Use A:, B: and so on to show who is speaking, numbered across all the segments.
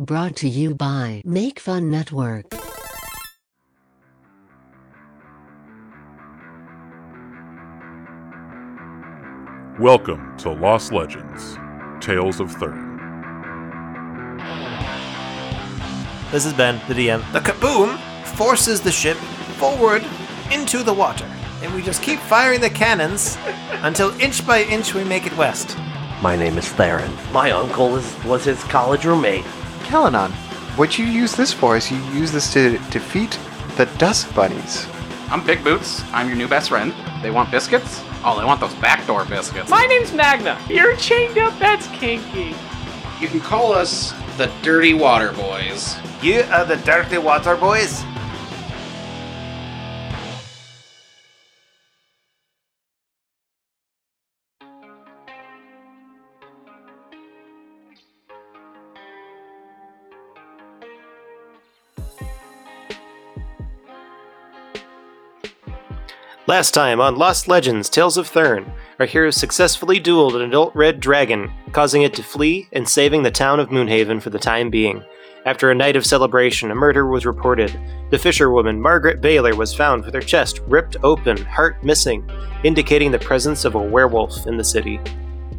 A: Brought to you by Make Fun Network.
B: Welcome to Lost Legends Tales of Thurn.
C: This is Ben, the DM.
D: The kaboom forces the ship forward into the water, and we just keep firing the cannons until inch by inch we make it west.
E: My name is Theron. My uncle is, was his college roommate.
F: Kalanon, what you use this for is you use this to defeat the Dust Bunnies.
G: I'm Big Boots. I'm your new best friend. They want biscuits? Oh, they want those backdoor biscuits.
H: My name's Magna. You're chained up. That's kinky.
I: You can call us the Dirty Water Boys.
D: You are the dirty water boys.
C: Last time on Lost Legends Tales of Thurn, our heroes successfully dueled an adult red dragon, causing it to flee and saving the town of Moonhaven for the time being. After a night of celebration, a murder was reported. The fisherwoman, Margaret Baylor, was found with her chest ripped open, heart missing, indicating the presence of a werewolf in the city.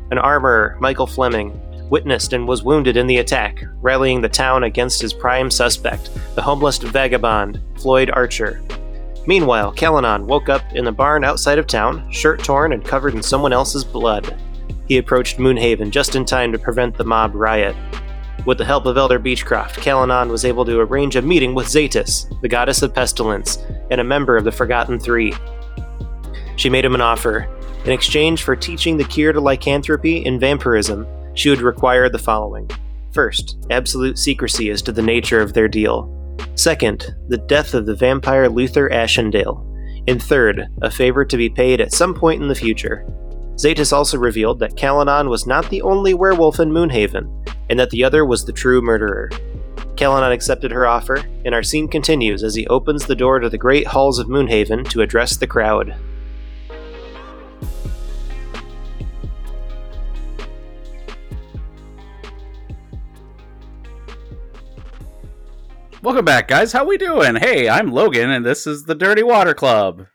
C: An armorer, Michael Fleming, witnessed and was wounded in the attack, rallying the town against his prime suspect, the homeless vagabond, Floyd Archer. Meanwhile, Kalanon woke up in a barn outside of town, shirt torn and covered in someone else's blood. He approached Moonhaven just in time to prevent the mob riot. With the help of Elder Beechcroft, Kalanon was able to arrange a meeting with Zatis, the goddess of pestilence, and a member of the Forgotten Three. She made him an offer. In exchange for teaching the cure to lycanthropy and vampirism, she would require the following. First, absolute secrecy as to the nature of their deal. Second, the death of the vampire Luther Ashendale. And third, a favor to be paid at some point in the future. Zatis also revealed that Kalanon was not the only werewolf in Moonhaven, and that the other was the true murderer. Kalanon accepted her offer, and our scene continues as he opens the door to the great halls of Moonhaven to address the crowd.
G: Welcome back, guys. How we doing? Hey, I'm Logan, and this is the Dirty Water Club.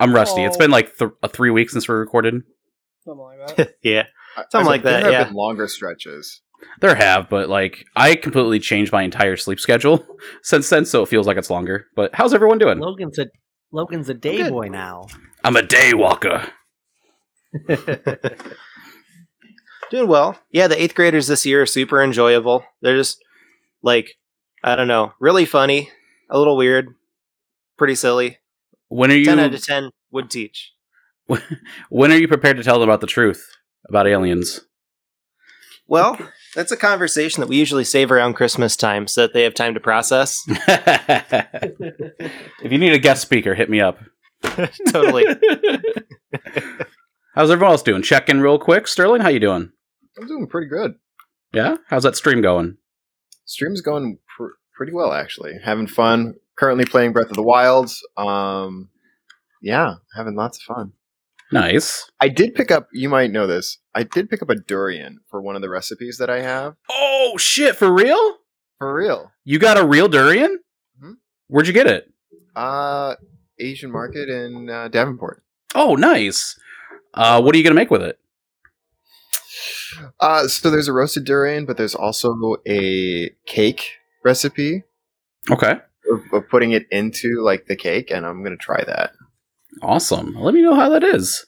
G: I'm Rusty. It's been like th- uh, three weeks since we recorded.
H: Something like that.
C: yeah, Something like that,
F: There have
C: yeah.
F: been longer stretches.
G: There have, but like I completely changed my entire sleep schedule since then, so it feels like it's longer. But how's everyone doing?
E: Logan's a Logan's a day boy now.
G: I'm a day walker.
C: Doing well. Yeah, the eighth graders this year are super enjoyable. They're just like, I don't know, really funny, a little weird, pretty silly.
G: When are you?
C: 10 out of 10 would teach.
G: when are you prepared to tell them about the truth about aliens?
C: Well, that's a conversation that we usually save around Christmas time so that they have time to process.
G: if you need a guest speaker, hit me up.
C: totally.
G: How's everyone else doing? Check in real quick. Sterling, how you doing?
F: I'm doing pretty good.
G: Yeah, how's that stream going?
F: Stream's going pr- pretty well, actually. Having fun. Currently playing Breath of the Wild. Um, yeah, having lots of fun.
G: Nice.
F: I did pick up. You might know this. I did pick up a durian for one of the recipes that I have.
G: Oh shit! For real?
F: For real.
G: You got a real durian?
F: Mhm.
G: Where'd you get it?
F: Uh, Asian market in uh, Davenport.
G: Oh, nice. Uh, what are you gonna make with it?
F: Uh, so there's a roasted durian, but there's also a cake recipe
G: Okay,
F: of, of putting it into like the cake, and I'm gonna try that.
G: awesome. Let me know how that is.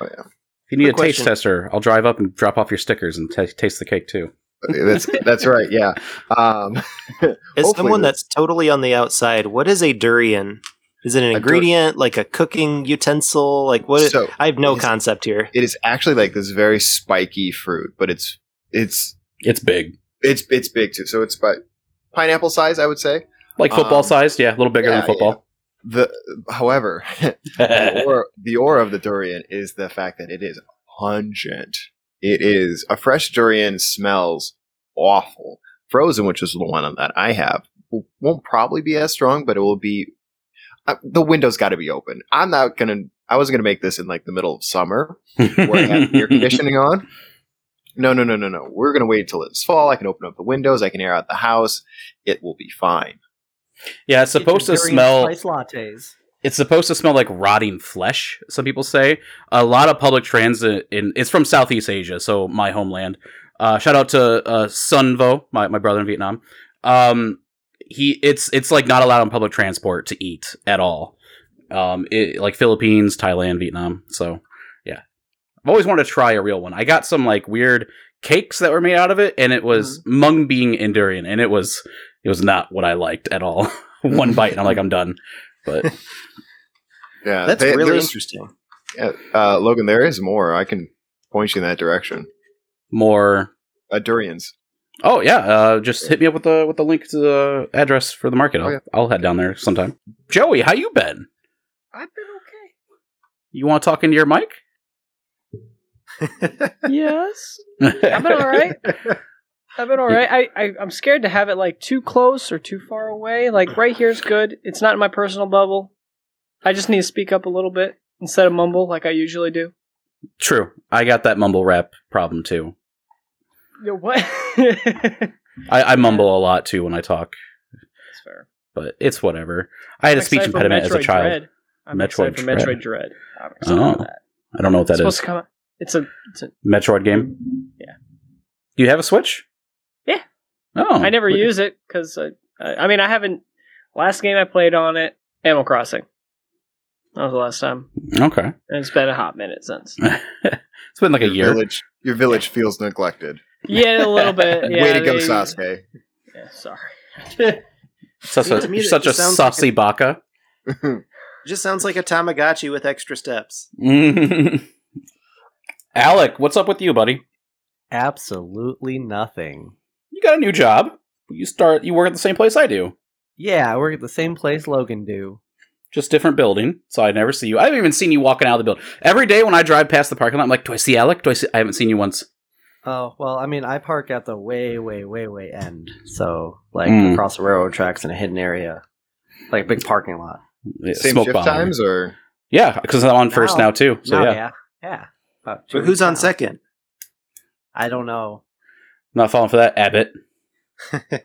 F: Oh yeah,
G: If you need
C: Quick
G: a taste tester, I'll drive up and drop off your stickers and ta taste the cake too.
F: that's that's right. Yeah. Um,
C: As someone that's totally on the outside, what is a durian? Is it an
F: A dur-
C: ingredient, like a cooking utensil? Like what?
F: So,
C: I have no
F: it's-
C: concept here.
F: it is actually like this very spiky fruit, but it's it's
G: It's big,
F: it's it's big too. So it's about pineapple size, I would say.
G: like football
F: Um,
G: sized. Yeah, a little bigger
F: yeah,
G: than football.
F: The however, the aura, the aura of the durian is the fact that it is pungent. It is a fresh durian smells awful. Frozen, which is the one that I have, won't probably be as strong, but it will be. Uh, the window's got to be open. I'm not gonna. I wasn't gonna make this in like the middle of summer where I have air conditioning on. No, no, no, no, no. We're gonna wait until it's fall. I can open up the windows. I can air out the house. It will be fine.
G: Yeah, it's supposed to smell.
J: Spice lattes.
G: It's supposed to smell like rotting flesh. Some people say a lot of public transit in. It's from Southeast Asia, so my homeland. Uh, shout out to uh, Sunvo, my, my brother in Vietnam. Um, he it's it's like not allowed on public transport to eat at all. Um, it, like Philippines, Thailand, Vietnam. So yeah, I've always wanted to try a real one. I got some like weird cakes that were made out of it, and it was mung bean and durian, and it was it was not what I liked at all. one bite, and I'm like, I'm done. But
F: Yeah,
C: That's
F: they-
C: really interesting.
F: Yeah, uh, Logan, there is more. I can point you in that direction.
G: more
F: Uh, durians.
G: Oh yeah, uh, just hit me up with the with the link to the address for the market. I'll,
F: Oh, yeah.
G: I'll head down there sometime. Joey, how you been?
H: I've been okay.
G: You want to talk into your mic?
H: Yes. I've been all right. I've been all right. I, I I'm scared to have it like too close or too far away. Like right here's good. It's not in my personal bubble. I just need to speak up a little bit instead of mumble like I usually do.
G: True, I got that mumble rap problem too.
H: Yo, what?
G: I, I mumble a lot too when I talk,
H: That's fair.
G: but it's whatever. I had a
H: I'm
G: speech impediment as a child.
H: Dread. I'm
G: Metroid
H: excited for
G: Dread.
H: Metroid Dread. I'm excited
G: Oh,
H: for that.
G: I don't know what that
H: it's supposed to come out. It's a. It's a.
G: Metroid game.
H: Yeah.
G: Do you have a Switch?
H: Yeah.
G: Oh,
H: I never use it because I, I. I mean, I haven't. Last game I played on it, Animal Crossing. That was the last time,
G: Okay,
H: and it's been a hot minute since.
G: it's been like a
F: Your
G: year.
F: village, your village feels neglected.
H: Yeah, a little bit. Yeah,
F: Way to go, Sasuke.
H: Yeah, sorry.
G: Such
C: To
G: a
C: me,
G: such a
C: just sounds like
G: saucy baka.
C: It just sounds like a Tamagotchi with extra steps.
G: Alec, what's up with you, buddy?
J: Absolutely nothing.
G: You got a new job. You start. You work at the same place I do.
J: Yeah, I work at the same place Logan do.
G: just different building. So I never see you. I haven't even seen you walking out of the building. Every day when I drive past the parking lot, I'm like, do I see Alec? Do I see? I haven't seen you once.
J: Oh well, I mean, I park at the way, way, way, way end. So like
G: Mm.
J: across the railroad tracks in a hidden area, like a big parking lot.
G: Yeah,
F: Same
G: smoke
F: shift
G: bomb.
F: times, or
G: Yeah, because I'm on first
J: Now-
G: now too. So
J: No,
G: yeah.
J: yeah, yeah. About two
C: But who's on
J: now.
C: second?
J: I don't know.
G: not falling for that, Abbott.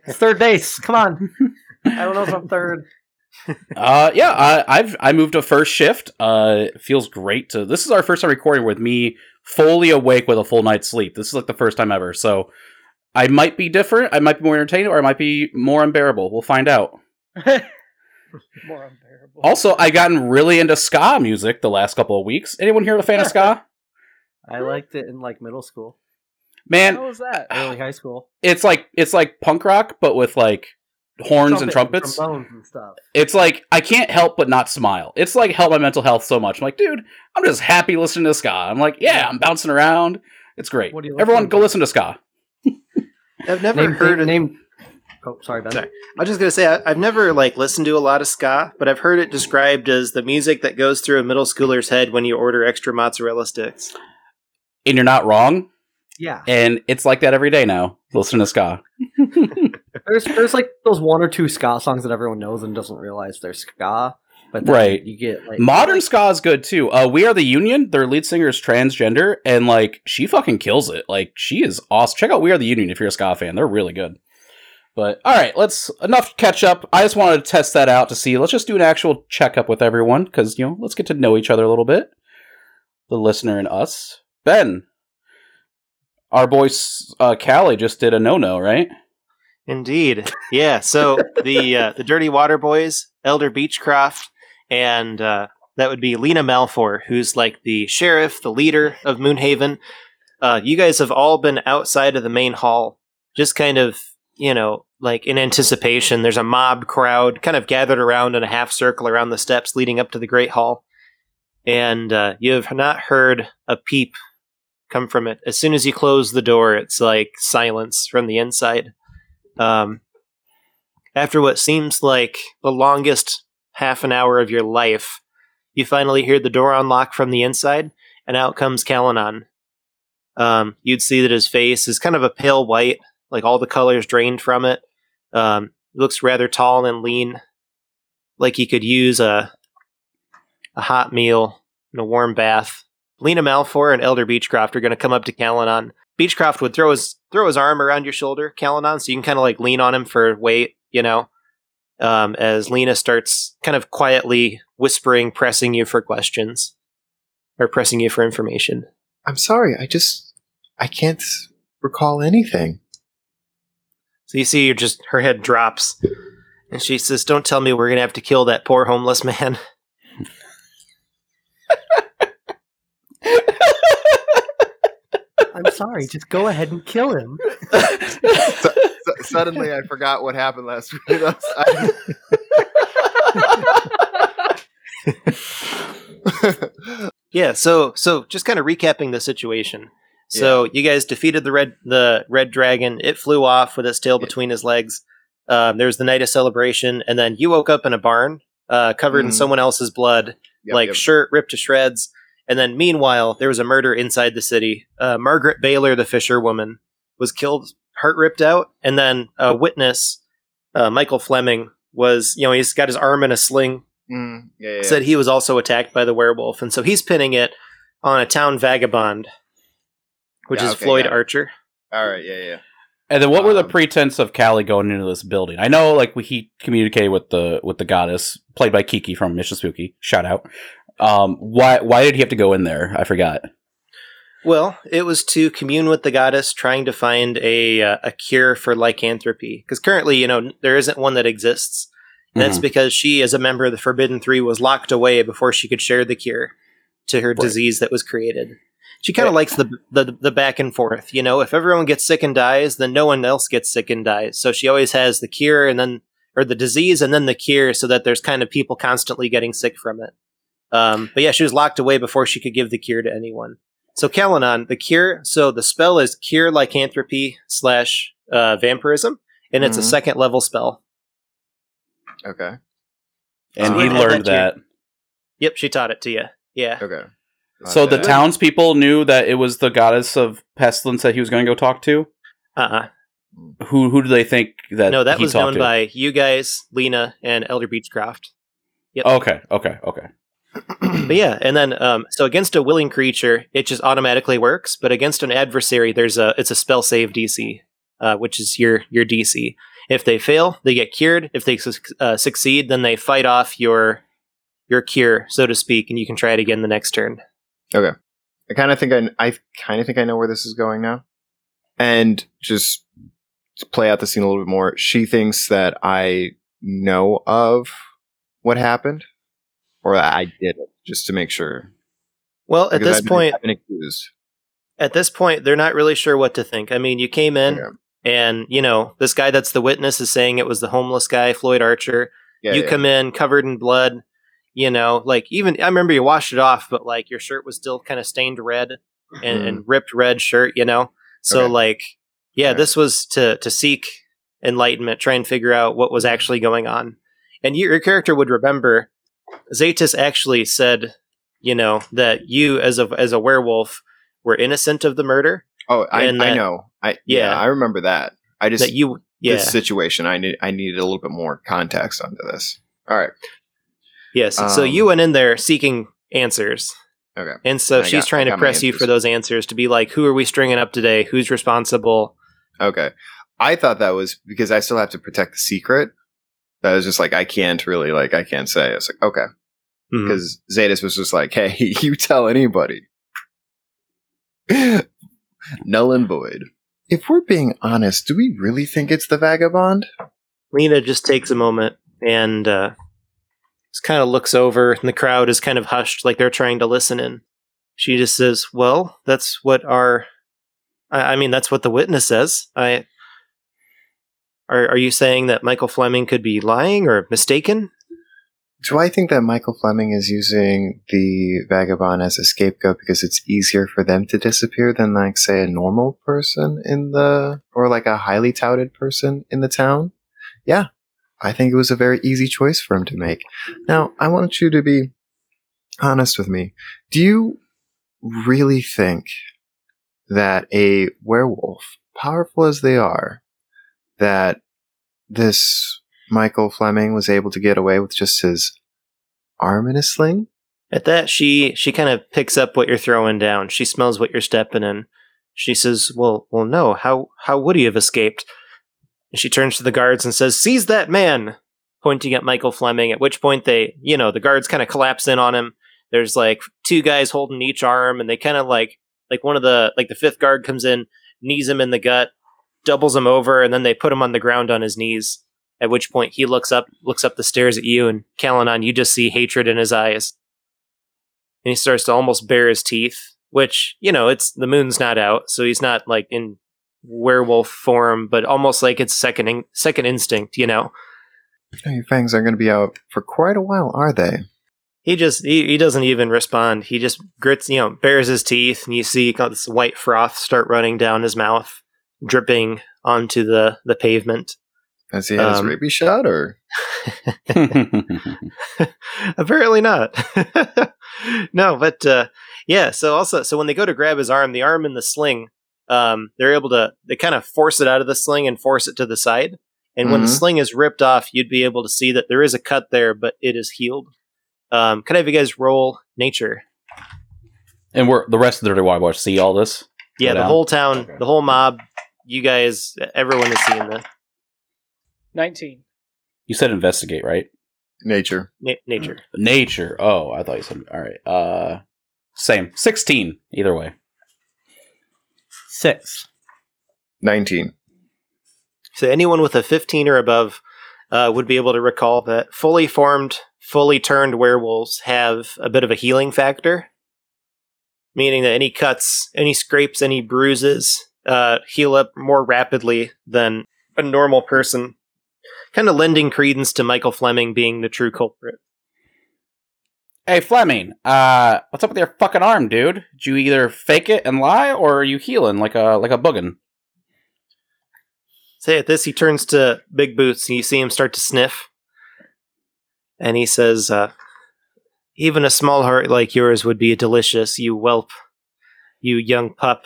J: Third base. Come on. I don't know if I'm third.
G: Uh, yeah, I, I've I moved to first shift. Uh, it feels great to. This is our first time recording with me fully awake with a full night's sleep. This is like the first time ever. So I might be different. I might be more entertaining, or I might be more unbearable. We'll find out.
H: More unbearable.
G: Also, I've gotten really into ska music the last couple of weeks. Anyone here a fan of ska?
J: I liked it in like middle school,
G: Man,
H: How was that?
J: early high school.
G: it's like it's like punk rock, but with like horns and trumpets.
J: trombones and stuff.
G: It's like I can't help but not smile. It's like help my mental health so much. I'm like, dude, I'm just happy listening to ska. I'm like, yeah, I'm bouncing around. It's great.
J: What do you
G: Everyone, go
J: to?
G: listen to ska.
C: I've never
J: Name,
C: heard
J: name,
C: of.
J: name. Oh, sorry, Ben.
C: Sorry. I was just gonna say I, I've never like listened to a lot of ska, but I've heard it described as the music that goes through a middle schooler's head when you order extra mozzarella sticks.
G: And you're not wrong.
J: Yeah,
G: And it's like that every day now. Listen to ska.
J: there's there's like those one or two ska songs that everyone knows and doesn't realize they're ska. But then
G: Right.
J: you get like
G: Modern ska is good too. Uh, we are the Union. Their lead singer is transgender, and like she fucking kills it. Like she is awesome. Check out We Are the Union if you're a ska fan. They're really good. But all right, let's enough catch up. I just wanted to test that out to see. Let's just do an actual checkup with everyone because you know let's get to know each other a little bit. The listener and us. Ben, our boy uh, Callie just did a no no, right?
C: Indeed, yeah. So the uh, the Dirty Water Boys, Elder Beechcroft, and uh, that would be Lena Malfour, who's like the sheriff, the leader of Moonhaven. Uh, you guys have all been outside of the main hall, just kind of, you know, like in anticipation. There's a mob crowd kind of gathered around in a half circle around the steps leading up to the Great Hall, and uh, you have not heard a peep come from it. As soon as you close the door, it's like silence from the inside. Um, after what seems like the longest half an hour of your life, you finally hear the door unlock from the inside, and out comes Kalanon. Um, you'd see that his face is kind of a pale white, like all the colors drained from it. Um, looks rather tall and lean, like he could use a a hot meal and a warm bath. Lena Malfour and Elder Beechcroft are going to come up to Kalanon Beechcroft would throw his throw his arm around your shoulder, Kalanon, so you can kind of like lean on him for weight, you know. Um, as Lena starts kind of quietly whispering, pressing you for questions or pressing you for information.
F: I'm sorry, I just I can't recall anything.
C: So you see, just her head drops, and she says, "Don't tell me we're gonna have to kill that poor homeless man."
J: I'm sorry. Just go ahead and kill him.
F: So, so- suddenly, I forgot what happened last week.
C: Yeah, so so just kind of recapping the situation. So you guys defeated the red the red dragon. It flew off with its tail between his legs. Um, there was the night of celebration, and then you woke up in a barn, uh, covered in
F: Mhm.
C: someone else's blood,
F: Yep,
C: like
F: yep.
C: shirt ripped to shreds. And then meanwhile, there was a murder inside the city. Uh, Margaret Baylor, the fisherwoman, was killed, heart ripped out, and then a witness, uh, Michael Fleming, was you know he's got his arm in a sling
F: Mm, yeah, yeah, yeah.
C: said he was also attacked by the werewolf, and so he's pinning it on a town vagabond, which
F: Yeah,
C: is
F: okay,
C: Floyd
F: got.
C: Archer.
F: All right, yeah, yeah.
G: And then what were the
F: Um,
G: pretense of Callie going into this building? I know like he communicated with the with the goddess played by Kiki from Mission Spooky. Shout out. Um why why did he have to go in there? I forgot.
C: Well, it was to commune with the goddess, trying to find a uh, a cure for lycanthropy, because currently, you know, there isn't one that exists. And That's
G: Mhm.
C: because she, as a member of the Forbidden Three, was locked away before she could share the cure to her
G: Right.
C: disease that was created. She kind of
G: Right.
C: likes the, the the back and forth. You know, if everyone gets sick and dies, then no one else gets sick and dies. So she always has the cure and then or the disease and then the cure, so that there's kind of people constantly getting sick from it. Um, but yeah, she was locked away before she could give the cure to anyone. So Kalanon, the cure. So the spell is cure lycanthropy slash uh, vampirism, and it's a
F: Mhm.
C: second level spell.
F: Okay,
G: And
C: So
G: he learned
C: that
G: that.
C: Yep, she taught it to you. Yeah.
F: okay.
G: So the townspeople knew that it was the goddess of pestilence that he was going to go talk to.
C: Uh.
G: Who who do they think that?
C: No, that
G: he
C: was
G: talked
C: known
G: to?
C: by you guys, Lena, and Elder Beechcroft.
G: Okay, okay, okay.
C: But yeah, and then um, so against a willing creature, it just automatically works. But against an adversary, there's a it's a spell save DC, uh, which is your your DC. If they fail, they get cured. If they su- uh, succeed, then they fight off your your cure, so to speak, and you can try it again the next turn.
F: Okay. I kind of think I, I kind of think I know where this is going now, and just to play out the scene a little bit more. She thinks that I know of what happened, or I did it, just to make sure.
C: Well, at this
F: I've
C: point,
F: I've been accused.
C: at this point, they're not really sure what to think. I mean, you came in,
F: Yeah.
C: and you know this guy that's the witness is saying it was the homeless guy, Floyd Archer.
F: Yeah,
C: you
F: yeah.
C: come in covered in blood you know like even i remember you washed it off but like your shirt was still kind of stained red and, and ripped red shirt you know so
F: Mm-hmm. Okay.
C: like yeah
F: Okay.
C: this was to to seek enlightenment try and figure out what was actually going on and your, your character would remember Zetus actually said you know that you as a as a werewolf were innocent of the murder
F: Oh, I,
C: and
F: I know. I yeah.
C: yeah.
F: I remember that. I just
C: that you yeah
F: this situation. I need I needed a little bit more context onto this. All right.
C: yes so
F: um,
C: you went in there seeking answers
F: Okay.
C: And so
F: I
C: she's
F: got-
C: trying to press you for those answers to be like, who are we stringing up today? Who's responsible?
F: Okay. I thought that was because I still have to protect the secret. That was just like I can't really like I can't say. It's like okay
C: Mhm.
F: because Zetas was just like, hey, you tell anybody. Null and void. If we're being honest, do we really think it's the vagabond?
C: Lena just takes a moment and uh, just kind of looks over, and the crowd is kind of hushed, like they're trying to listen in. She just says, "Well, that's what our, I, I mean, that's what the witness says. I, are are you saying that Michael Fleming could be lying or mistaken?
F: Do I think that Michael Fleming is using the vagabond as a scapegoat because it's easier for them to disappear than, like, say, a normal person in the, or like a highly touted person in the town? Yeah, I think it was a very easy choice for him to make. Now, I want you to be honest with me. Do you really think that a werewolf, powerful as they are, that this Michael Fleming was able to get away with just his arm in a sling?
C: At that, she she kind of picks up what you're throwing down. She smells what you're stepping in. She says, "Well, well, no. How how would he have escaped?" And she turns to the guards and says, "Seize that man!" Pointing at Michael Fleming. At which point they, you know, the guards kind of collapse in on him. There's like two guys holding each arm, and they kind of like like one of the like the fifth guard comes in, knees him in the gut, doubles him over, and then they put him on the ground on his knees. At which point he looks up looks up the stairs at you, and Kalanon, you just see hatred in his eyes. And he starts to almost bare his teeth, which, you know, it's the moon's not out, so he's not like in werewolf form, but almost like it's second in, second instinct, you know.
F: Your fangs aren't going to be out for quite a while, are they?
C: He just he, he doesn't even respond. He just grits, you know, bares his teeth, and you see this white froth start running down his mouth, dripping onto the the pavement.
F: Has he had his
C: Um,
F: rabies shot, or
C: Apparently not. no, but uh, yeah. So also, so when they go to grab his arm, the arm in the sling, um, they're able to they kind of force it out of the sling and force it to the side. And when the
F: Mhm.
C: sling is ripped off, you'd be able to see that there is a cut there, but it is healed. Um, can I have you guys roll nature?
G: and we're the rest of the Dirty Water Boys see all this.
C: Yeah, the
G: down?
C: whole town,
G: Okay.
C: the whole mob, you guys, everyone is seeing this.
H: 19.
G: You said investigate, right?
F: nature?
C: Na- nature.
G: Nature. Oh, I thought you said all right. Uh, same. Sixteen. Either way.
J: Six.
F: Nineteen.
C: So anyone with a 15 or above uh, would be able to recall that fully formed, fully turned werewolves have a bit of a healing factor, meaning that any cuts, any scrapes, any bruises uh, heal up more rapidly than a normal person. Kind of lending credence to Michael Fleming being the true culprit.
G: Hey Fleming, uh, what's up with your fucking arm, dude? Did you either fake it and lie, or are you healing like a like a boogin?
C: Say at this, he turns to Big Boots, and you see him start to sniff. And he says, uh, Even a small heart like yours would be delicious, you whelp, you young pup.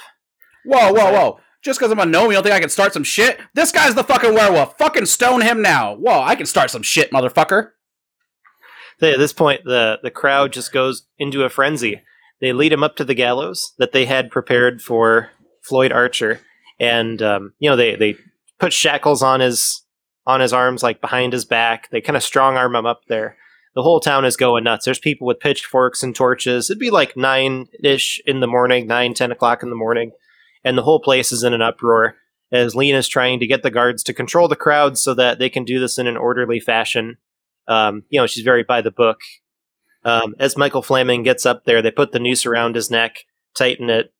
G: Whoa, whoa, whoa! Just because I'm a gnome, you don't think I can start some shit? This guy's the fucking werewolf. Fucking stone him now. Whoa, I can start some shit, motherfucker.
C: So at this point, the, the crowd just goes into a frenzy. They lead him up to the gallows that they had prepared for Floyd Archer. And, um, you know, they, they put shackles on his on his arms, like behind his back. They kind of strong arm him up there. The whole town is going nuts. There's people with pitchforks and torches. It'd be like nine ish in the morning, nine, ten o'clock in the morning, and the whole place is in an uproar as Lena's trying to get the guards to control the crowd so that they can do this in an orderly fashion. Um, you know, she's very by the book. Um, as Michael Fleming gets up there, they put the noose around his neck, tighten it.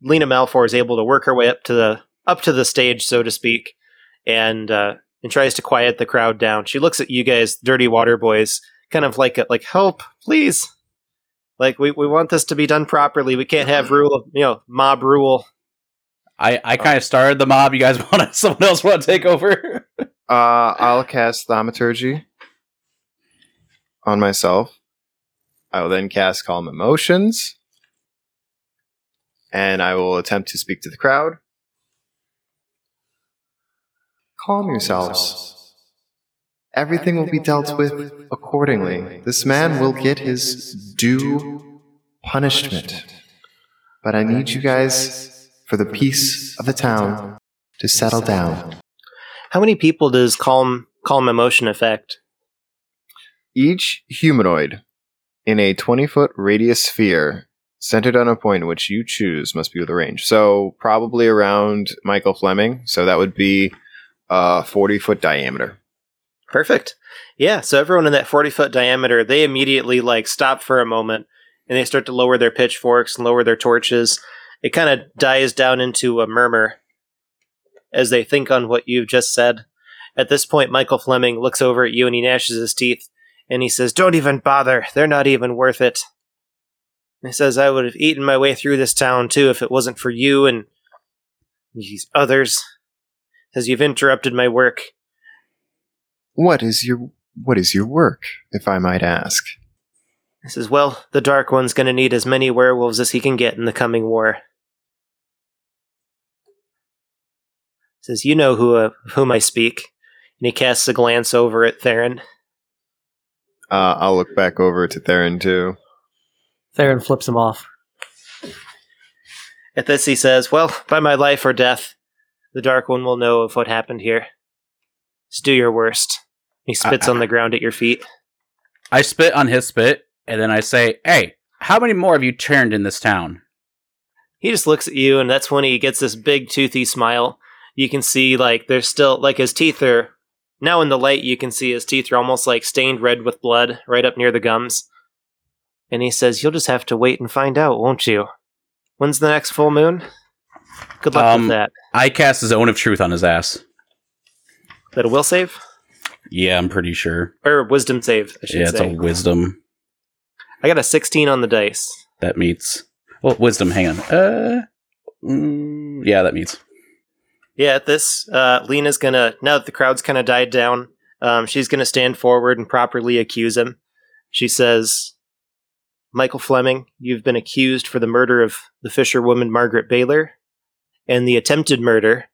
C: Lena Malfour is able to work her way up to the up to the stage, so to speak, and uh, and tries to quiet the crowd down. She looks at you guys, dirty water boys, kind of like like help, please. Like we, we want this to be done properly. We can't have rule you know mob rule.
G: I, I kind of started the mob. You guys want to, someone else want to take over?
F: Uh, I'll cast Thaumaturgy on myself. I will then cast Calm Emotions. And I will attempt to speak to the crowd. Calm yourselves. Everything will be dealt with accordingly. This man will get his due punishment. But I need you guys, for the peace of the town, to settle down.
C: How many people does calm calm emotion affect?
F: Each humanoid in a 20 foot radius sphere centered on a point which you choose must be with a range. So, probably around Michael Fleming. So, that would be a 40 foot diameter.
C: Perfect. Yeah, so everyone in that 40 foot diameter, they immediately like stop for a moment and they start to lower their pitchforks and lower their torches. It kind of dies down into a murmur as they think on what you've just said. At this point, Michael Fleming looks over at you and he gnashes his teeth and he says, Don't even bother. They're not even worth it. And he says, I would have eaten my way through this town too if it wasn't for you and these others. As you've interrupted my work.
F: What is your what is your work, if I might ask?
C: He says, Well, the Dark One's gonna need as many werewolves as he can get in the coming war. Says, You know who uh, whom I speak. And he casts a glance over at Theron.
F: Uh, I'll look back over to Theron too.
J: Theron flips him off.
C: At this, he says, Well, by my life or death, the Dark One will know of what happened here. Just do your worst. He spits
G: Uh,
C: on the ground at your feet.
G: I spit on his spit, and then I say, "Hey, how many more have you turned in this town?"
C: He just looks at you, and that's when he gets this big, toothy smile. You can see, like, there's still, like, his teeth are. Now in the light, you can see his teeth are almost like stained red with blood right up near the gums. And he says, You'll just have to wait and find out, won't you? When's the next full moon? Good luck
G: Um,
C: with that.
G: I cast Zone of Truth on his ass.
C: That a will save?
G: Yeah, I'm pretty sure.
C: Or a wisdom save, I should
G: Yeah, it's
C: say.
G: a wisdom
C: I got a 16 on the dice.
G: that meets. Well, wisdom. Hang on. Uh, mm, yeah, that meets.
C: Yeah, at this, uh, Lena's gonna, now that the crowd's kind of died down, um, she's gonna stand forward and properly accuse him. She says, Michael Fleming, you've been accused for the murder of the fisherwoman Margaret Baylor and the attempted murder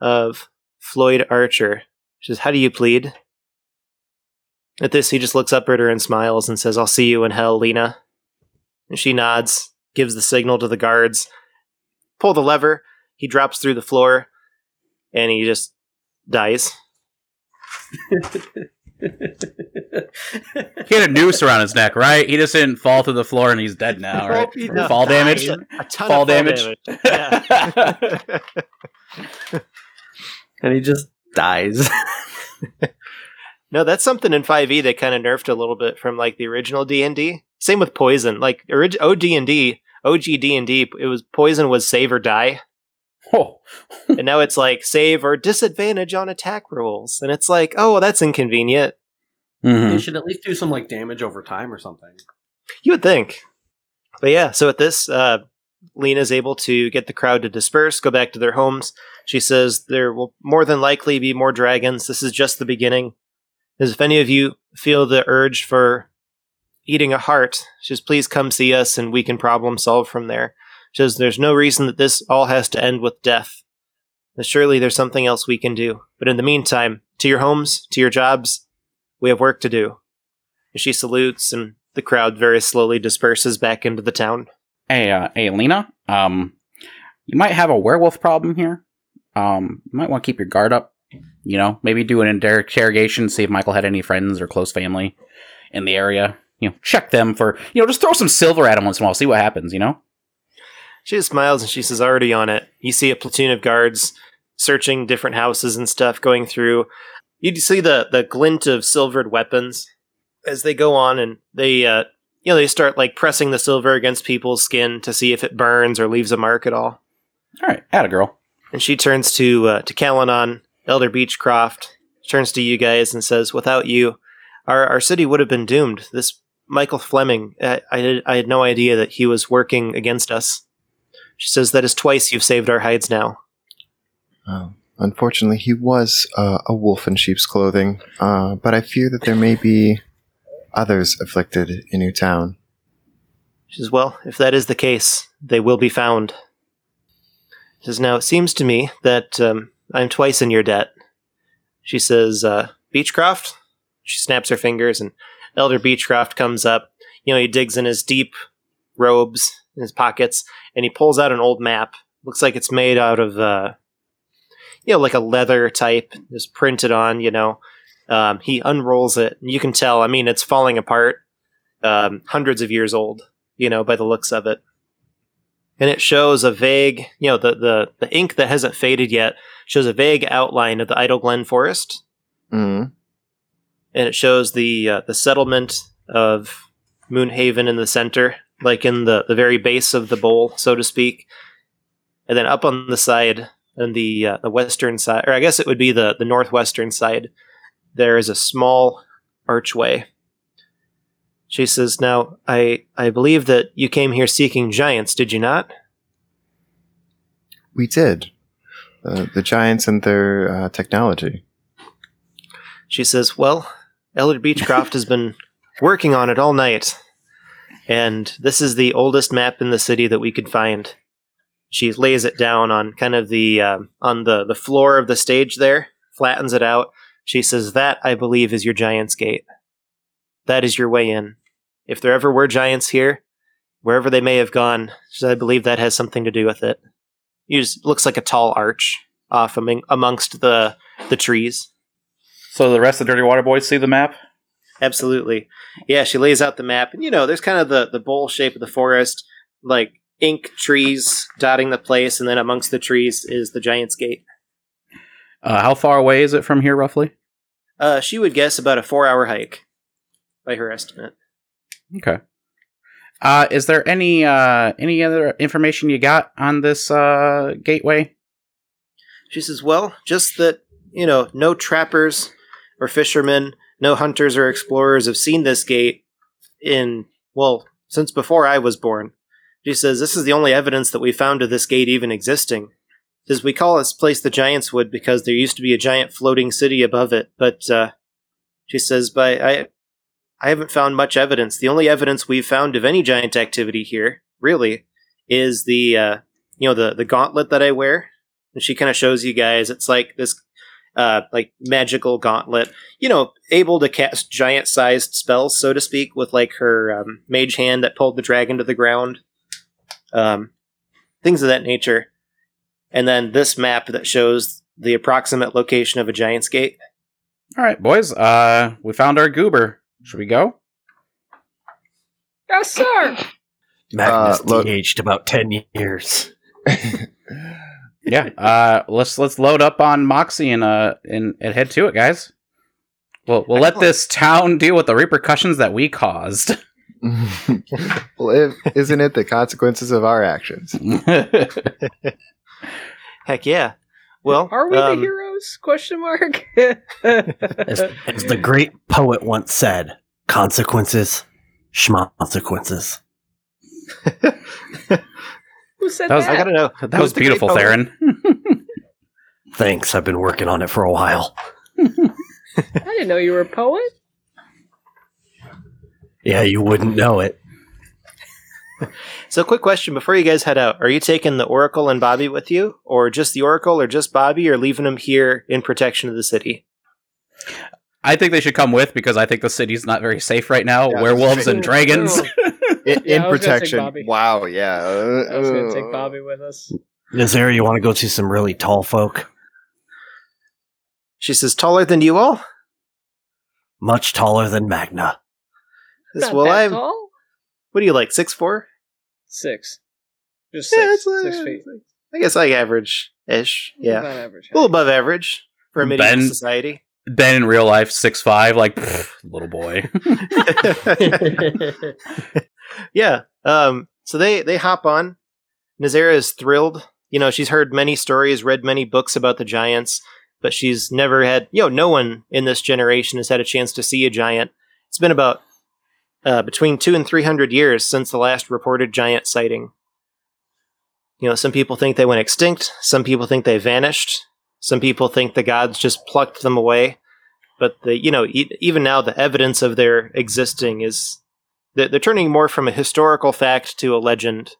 C: of Floyd Archer. She says, How do you plead? At this, he just looks up at her and smiles and says, I'll see you in hell, Lena. And she nods, gives the signal to the guards, pull the lever, he drops through the floor, and he just dies.
G: He had a noose around his neck, right? He just didn't fall through the floor, and he's dead now, right?
C: he
G: Fall damage.
C: A ton
G: Fall
C: of
G: damage.
C: Yeah.
J: and he just dies.
C: no, that's something in 5e they kind of nerfed a little bit from like the original D&D. Same with poison. Like orig- OD&D, OG D&D, it was poison was save or die.
G: Oh,
C: and now it's like save or disadvantage on attack rolls. And it's like, oh, that's inconvenient.
G: Mhm.
J: They should at least do some like damage over time or something.
C: You would think. But yeah, so at this, uh, Lena's able to get the crowd to disperse, go back to their homes. She says there will more than likely be more dragons. This is just the beginning. As if any of you feel the urge for eating a heart, she says, please come see us and we can problem solve from there. Says there's no reason that this all has to end with death. Surely there's something else we can do. But in the meantime, to your homes, to your jobs, we have work to do. And she salutes, and the crowd very slowly disperses back into the town.
G: Hey, uh, hey, Lena. Um, you might have a werewolf problem here. Um, you might want to keep your guard up. You know, maybe do an inter- interrogation, see if Michael had any friends or close family in the area. You know, check them for. You know, just throw some silver at them once in a while, see what happens. You know.
C: She just smiles and she says, already on it. You see a platoon of guards searching different houses and stuff, going through. You see the, the glint of silvered weapons as they go on and they, uh, you know, they start like pressing the silver against people's skin to see if it burns or leaves a mark at all.
G: All right, add a girl.
C: And she turns to uh, to Kalanon, Elder Beechcroft, turns to you guys and says, "Without you, our our city would have been doomed. This Michael Fleming, I, I, I had no idea that he was working against us." She says, "That is twice you've saved our hides now."
F: Um, unfortunately, he was uh, a wolf in sheep's clothing, uh, but I fear that there may be others afflicted in your town.
C: She says, Well, if that is the case, they will be found. She says, Now, it seems to me that um, I'm twice in your debt. She says, uh, Beechcroft? She snaps her fingers, and Elder Beechcroft comes up. You know, he digs in his deep robes, in his pockets, and he pulls out an old map. Looks like it's made out of, uh, you know, like a leather type, just printed on, you know. Um, he unrolls it, and you can tell, I mean, it's falling apart, um, hundreds of years old you know, by the looks of it. And it shows a vague, you know, the, the, the ink that hasn't faded yet shows a vague outline of the Idle Glen Forest.
F: Mm.
C: And it shows the uh, the settlement of Moonhaven in the center, like in the, the very base of the bowl, so to speak. And then up on the side, on the uh, the western side, or I guess it would be the, the northwestern side, there is a small archway she says, Now, I, I believe that you came here seeking giants, did you not?
F: We did. Uh, the giants and their uh, technology.
C: She says, Well, Elder Beechcroft has been working on it all night, and this is the oldest map in the city that we could find. She lays it down on kind of the uh, on the, the floor of the stage there, flattens it out. She says, That, I believe, is your giant's gate. That is your way in. If there ever were giants here, wherever they may have gone. I believe that has something to do with it. It just looks like a tall arch off among, amongst the the trees.
G: So the rest of the Dirty Water Boys see the map?
C: Absolutely. Yeah, she lays out the map, and you know, there's kind of the the bowl shape of the forest, like ink trees dotting the place, and then amongst the trees is the Giant's Gate.
G: Uh, how far away is it from here, roughly?
C: Uh, she would guess about a four hour hike, by her estimate.
G: Okay. Uh, is there any uh, any other information you got on this uh, gateway?
C: She says, "Well, just that you know, no trappers or fishermen, no hunters or explorers have seen this gate in well since before I was born." She says, "This is the only evidence that we found of this gate even existing." Says we call this place the Giant's Wood because there used to be a giant floating city above it, but uh, she says, "But I, I haven't found much evidence. The only evidence we've found of any giant activity here, really, is the uh, you know the the gauntlet that I wear." And she kind of shows you guys. It's like this uh, like magical gauntlet, you know, able to cast giant sized spells, so to speak, with like her um, mage hand that pulled the dragon to the ground, um, things of that nature. And then this map that shows the approximate location of a giant's gate.
G: All right, boys. Uh, we found our goober. Should we go?
H: Yes, sir.
E: Magnus
F: Uh, look-
E: aged about ten years.
G: Yeah. Uh, let's let's load up on Moxie and uh and, and head to it, guys. We'll we'll let this town deal with the repercussions that we caused.
F: well, if, isn't it the consequences of our actions?
C: Heck yeah. Well,
H: Are we
C: um,
H: the heroes? Question mark.
E: As, as the great poet once said, consequences, schmonsequences.
H: Who said
G: That was-
H: that?
C: I gotta know.
G: that was
C: the
G: beautiful. Theron.
E: Thanks, I've been working on it for a while.
H: I didn't know you were a poet.
E: Yeah, you wouldn't know it.
C: So, quick question before you guys head out: Are you taking the Oracle and Bobby with you, or just the Oracle, or just Bobby, or leaving them here in protection of the city?
G: I think they should come with because I think the city's not very safe right now.
F: Yeah,
G: Werewolves and dragons.
F: In,
H: Yeah,
F: in
H: I was gonna take
F: protection.
H: Bobby.
F: Wow, yeah. Uh,
H: I was going to
F: uh,
H: take Bobby with us.
E: Nazara, you want to go see some really tall folk?
C: She says, "Taller than you all."
E: Much taller than Magna.
C: Says,
H: Not
C: well,
H: that
C: I'm.
H: tall.
C: What do you like? Six four?
H: Six. Just
C: Yeah,
H: six.
C: it's, uh,
H: six feet.
C: I guess like average ish. Yeah,
H: About average.
C: a little above average for a medieval
G: Ben-
C: society.
G: ben in real life, six five, like pfft, little boy.
C: yeah. Um. So they they hop on. Nazera is thrilled. You know, she's heard many stories, read many books about the giants, but she's never had. You know, no one in this generation has had a chance to see a giant. It's been about uh, between two and three hundred years since the last reported giant sighting. You know, some people think they went extinct. Some people think they vanished. Some people think the gods just plucked them away. But the you know e- even now the evidence of their existing is they're, they're turning more from a historical fact to a legend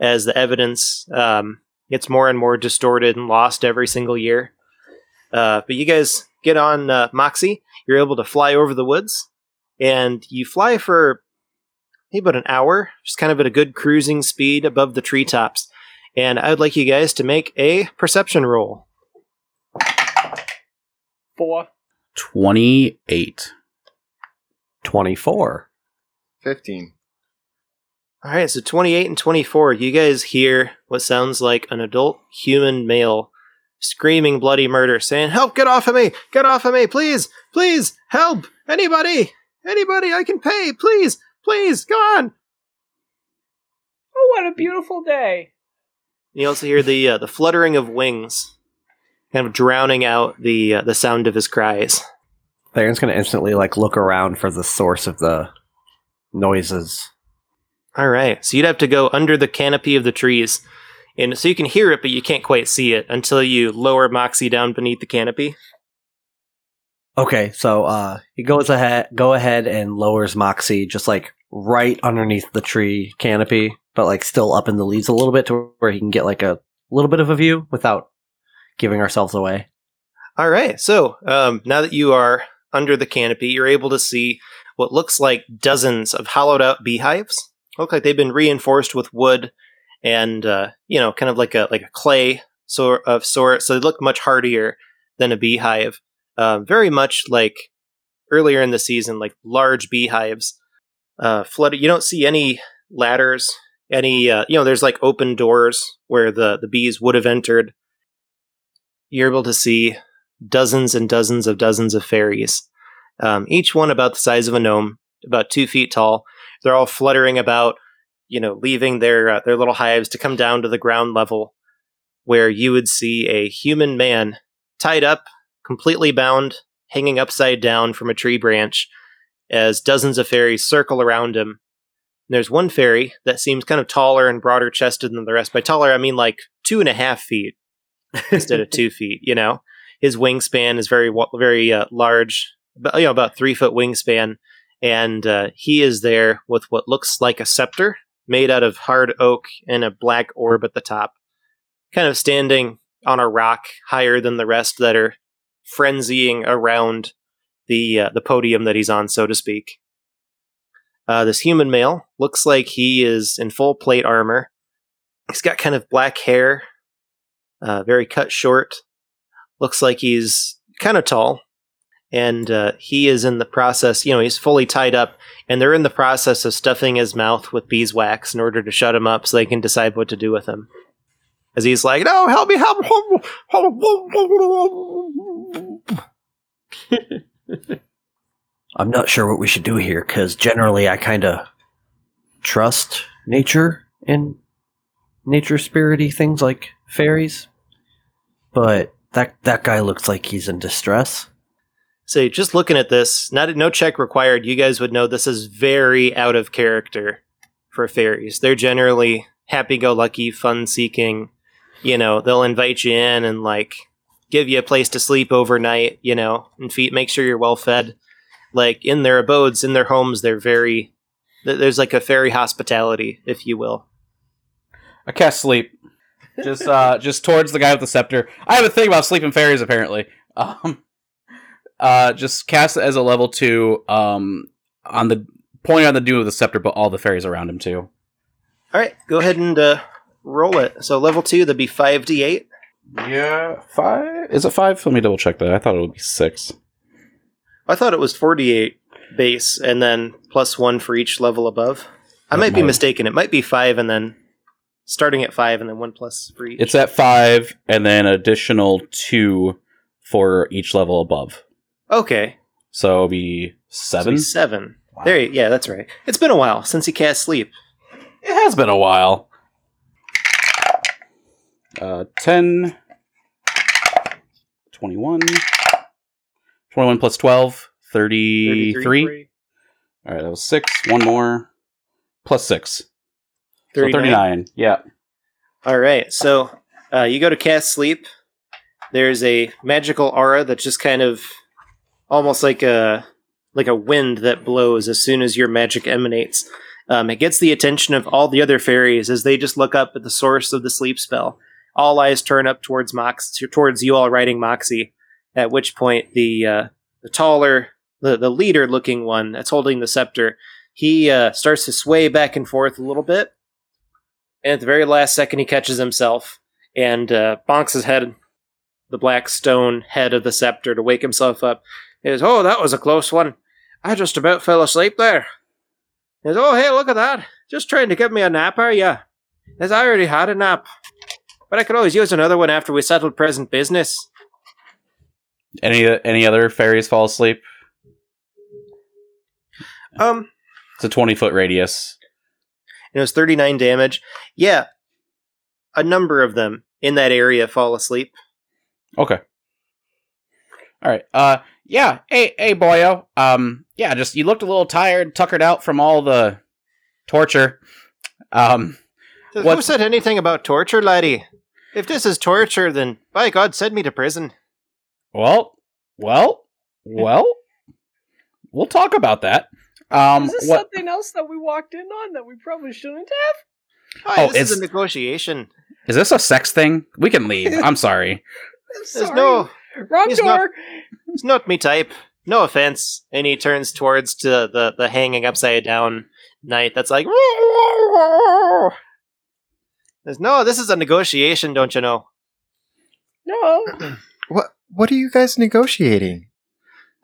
C: as the evidence um, gets more and more distorted and lost every single year. Uh, but you guys get on uh, Moxie. You're able to fly over the woods, and you fly for maybe about an hour, just kind of at a good cruising speed above the treetops. And I would like you guys to make a perception roll.
H: Four.
G: Twenty eight.
E: 24.
F: 15.
C: All right, so 28 and 24, you guys hear what sounds like an adult human male screaming bloody murder, saying, Help, get off of me! Get off of me! Please! Please! Help! Anybody! Anybody I can pay! Please! Please! Go on!
H: Oh, what a beautiful day.
C: You also hear the uh, the fluttering of wings, kind of drowning out the uh, the sound of his cries.
J: Theron's gonna instantly like look around for the source of the noises.
C: All right, so you'd have to go under the canopy of the trees, and so you can hear it, but you can't quite see it until you lower Moxie down beneath the canopy.
J: Okay, so uh he goes ahead go ahead and lowers Moxie just like right underneath the tree canopy, but like still up in the leaves a little bit to where he can get like a little bit of a view without giving ourselves away.
C: All right. So um, now that you are under the canopy, you're able to see what looks like dozens of hollowed out beehives look like they've been reinforced with wood and uh, you know, kind of like a like a clay sort of sort. So they look much hardier than a beehive. Uh, very much like earlier in the season, like large beehives. Uh, flooded. You don't see any ladders. Any uh, you know, there's like open doors where the the bees would have entered. You're able to see dozens and dozens of dozens of fairies, um, each one about the size of a gnome, about two feet tall. They're all fluttering about, you know, leaving their uh, their little hives to come down to the ground level, where you would see a human man tied up, completely bound, hanging upside down from a tree branch, as dozens of fairies circle around him. And there's one fairy that seems kind of taller and broader chested than the rest. By taller, I mean like two and a half feet instead of two feet. You know, his wingspan is very very uh, large, about, you know, about three foot wingspan, and uh, he is there with what looks like a scepter made out of hard oak and a black orb at the top, kind of standing on a rock higher than the rest that are frenzying around the uh, the podium that he's on, so to speak. Uh, this human male looks like he is in full plate armor. He's got kind of black hair, uh, very cut short. Looks like he's kind of tall, and uh, he is in the process. You know, he's fully tied up, and they're in the process of stuffing his mouth with beeswax in order to shut him up, so they can decide what to do with him. As he's like, "No, help me, help!"
J: I'm not sure what we should do here because generally I kind of trust nature and nature spirity things like fairies, but that that guy looks like he's in distress.
C: So just looking at this, not no check required. You guys would know this is very out of character for fairies. They're generally happy-go-lucky, fun-seeking. You know, they'll invite you in and like give you a place to sleep overnight. You know, and feed, make sure you're well fed. Like in their abodes, in their homes, they're very. There's like a fairy hospitality, if you will.
G: I cast sleep. Just uh just towards the guy with the scepter. I have a thing about sleeping fairies apparently. Um uh just cast it as a level 2 um on the point on the dude with the scepter but all the fairies around him too.
C: All right, go ahead and uh, roll it. So level two, that'd be five d eight.
G: Yeah, 5. Is it 5? Let me double check that. I thought it would be 6.
C: I thought it was 48 base and then plus one for each level above. I
G: That
C: might be mistaken. It might be five and then starting at five and then one plus for each.
G: It's at 5 and then additional 2 for each level above.
C: Okay.
G: So it'll be
C: So
G: 7.
C: he's seven. There, you, yeah, that's right. It's been a while since he cast sleep.
G: It has been a while. Uh, 10, 21, 21 plus 12, 33. All right, that was 6. One more. Plus 6. So 39. Yeah.
C: All right, so uh, you go to cast sleep. There's a magical aura that's just kind of almost like a like a wind that blows as soon as your magic emanates. Um, it gets the attention of all the other fairies as they just look up at the source of the sleep spell. All eyes turn up towards Mox towards you all riding Moxie. At which point the uh, the taller, the the leader looking one that's holding the scepter, he uh, starts to sway back and forth a little bit, and at the very last second, he catches himself and uh, bonks his head, the black stone head of the scepter, to wake himself up. He says, "Oh, that was a close one. I just about fell asleep there." He says, "Oh, hey, look at that! Just trying to give me a nap, are ya?" He "I already had a nap, but I could always use another one after we settled present business."
G: Any any other fairies fall asleep?
C: Um,
G: It's a 20 foot radius.
C: it was thirty-nine damage. Yeah, a number of them in that area fall asleep.
G: Okay. All right. Uh yeah, hey hey boyo. Um yeah, just you looked a little tired, tuckered out from all the torture. Um
C: Who
G: What-
C: said anything about torture, laddie? If this is torture, then by God, send me to prison.
G: well, well, well. We'll talk about that. Um
H: Is this
G: what
H: something else that we walked in on that we probably shouldn't have?
C: Hi,
G: Oh,
C: this is
G: it's-
C: a negotiation.
G: is this a sex thing? We can leave. I'm sorry.
C: There's no,
H: Wrong
C: He's
H: door.
C: not- it's not me type. No offense. And he turns towards to the the hanging upside down knight that's like There's no, this is a negotiation, don't you know?
H: No.
F: What what are you guys negotiating?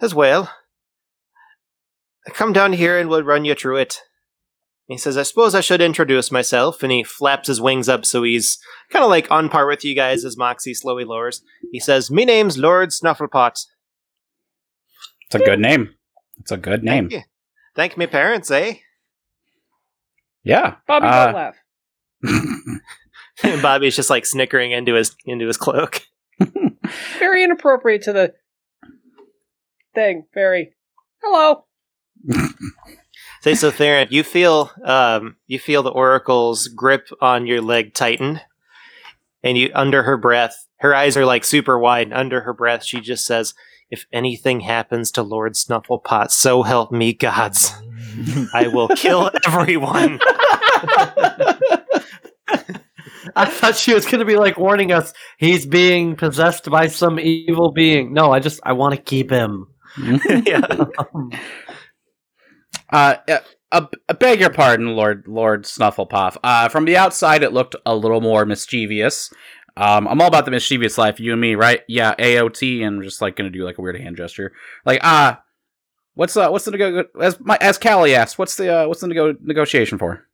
C: As well. Come down here and we'll run you through it. He says, I suppose I should introduce myself, and he flaps his wings up so he's kind of like on par with you guys as Moxie slowly lowers. He says, Me name's Lord Snufflepot.
G: It's a good name. It's a good name.
C: Thank you. Thank me parents, eh?
G: Yeah.
H: Bobby,
G: Uh,
H: don't laugh.
C: And Bobby's just like snickering into his into his cloak.
H: Very inappropriate to the thing. Very. Hello.
C: Say so, Theron. You feel um, you feel the oracle's grip on your leg tighten, and you under her breath, her eyes are like super wide. And under her breath, she just says, "If anything happens to Lord Snufflepot, so help me gods, I will kill everyone."
J: I thought she was going to be like warning us. He's being possessed by some evil being. No, I just I want to keep him.
C: yeah.
G: Uh, uh, uh, beg your pardon, Lord Lord Snufflepuff. Uh, from the outside, it looked a little more mischievous. Um, I'm all about the mischievous life, you and me, right? Yeah, AOT, and I'm just like gonna do like a weird hand gesture, like ah, what's uh, what's the nego- as my as Callie asked, what's the uh, what's the nego- negotiation for?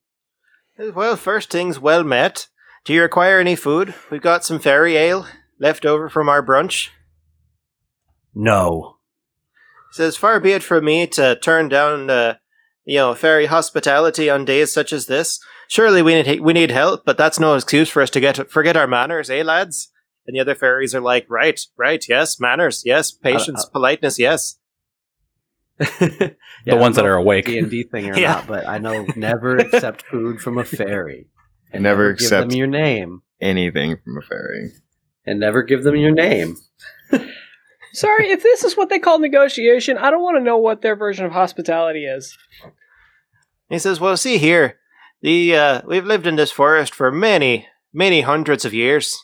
C: Well, first things well met. Do you require any food? We've got some fairy ale left over from our brunch.
J: No.
C: says, "Far be it from me to turn down, uh, you know, fairy hospitality on days such as this. Surely we need we need help, but that's no excuse for us to get forget our manners, eh, lads?" And the other fairies are like, "Right, right, yes, manners, yes, patience,
J: uh,
C: politeness, yes."
J: the
G: ones that are awake.
J: D and D thing or
C: Yeah.
J: not, but I know never accept food from a fairy. And
F: Never
J: give
F: accept-
J: them your name,
F: Anything from a fairy.
J: and never give them your name.
H: Sorry, if this is what they call negotiation, I don't want to know what their version of hospitality is.
C: He says, "Well, see here, the uh, we've lived in this forest for many, many hundreds of years.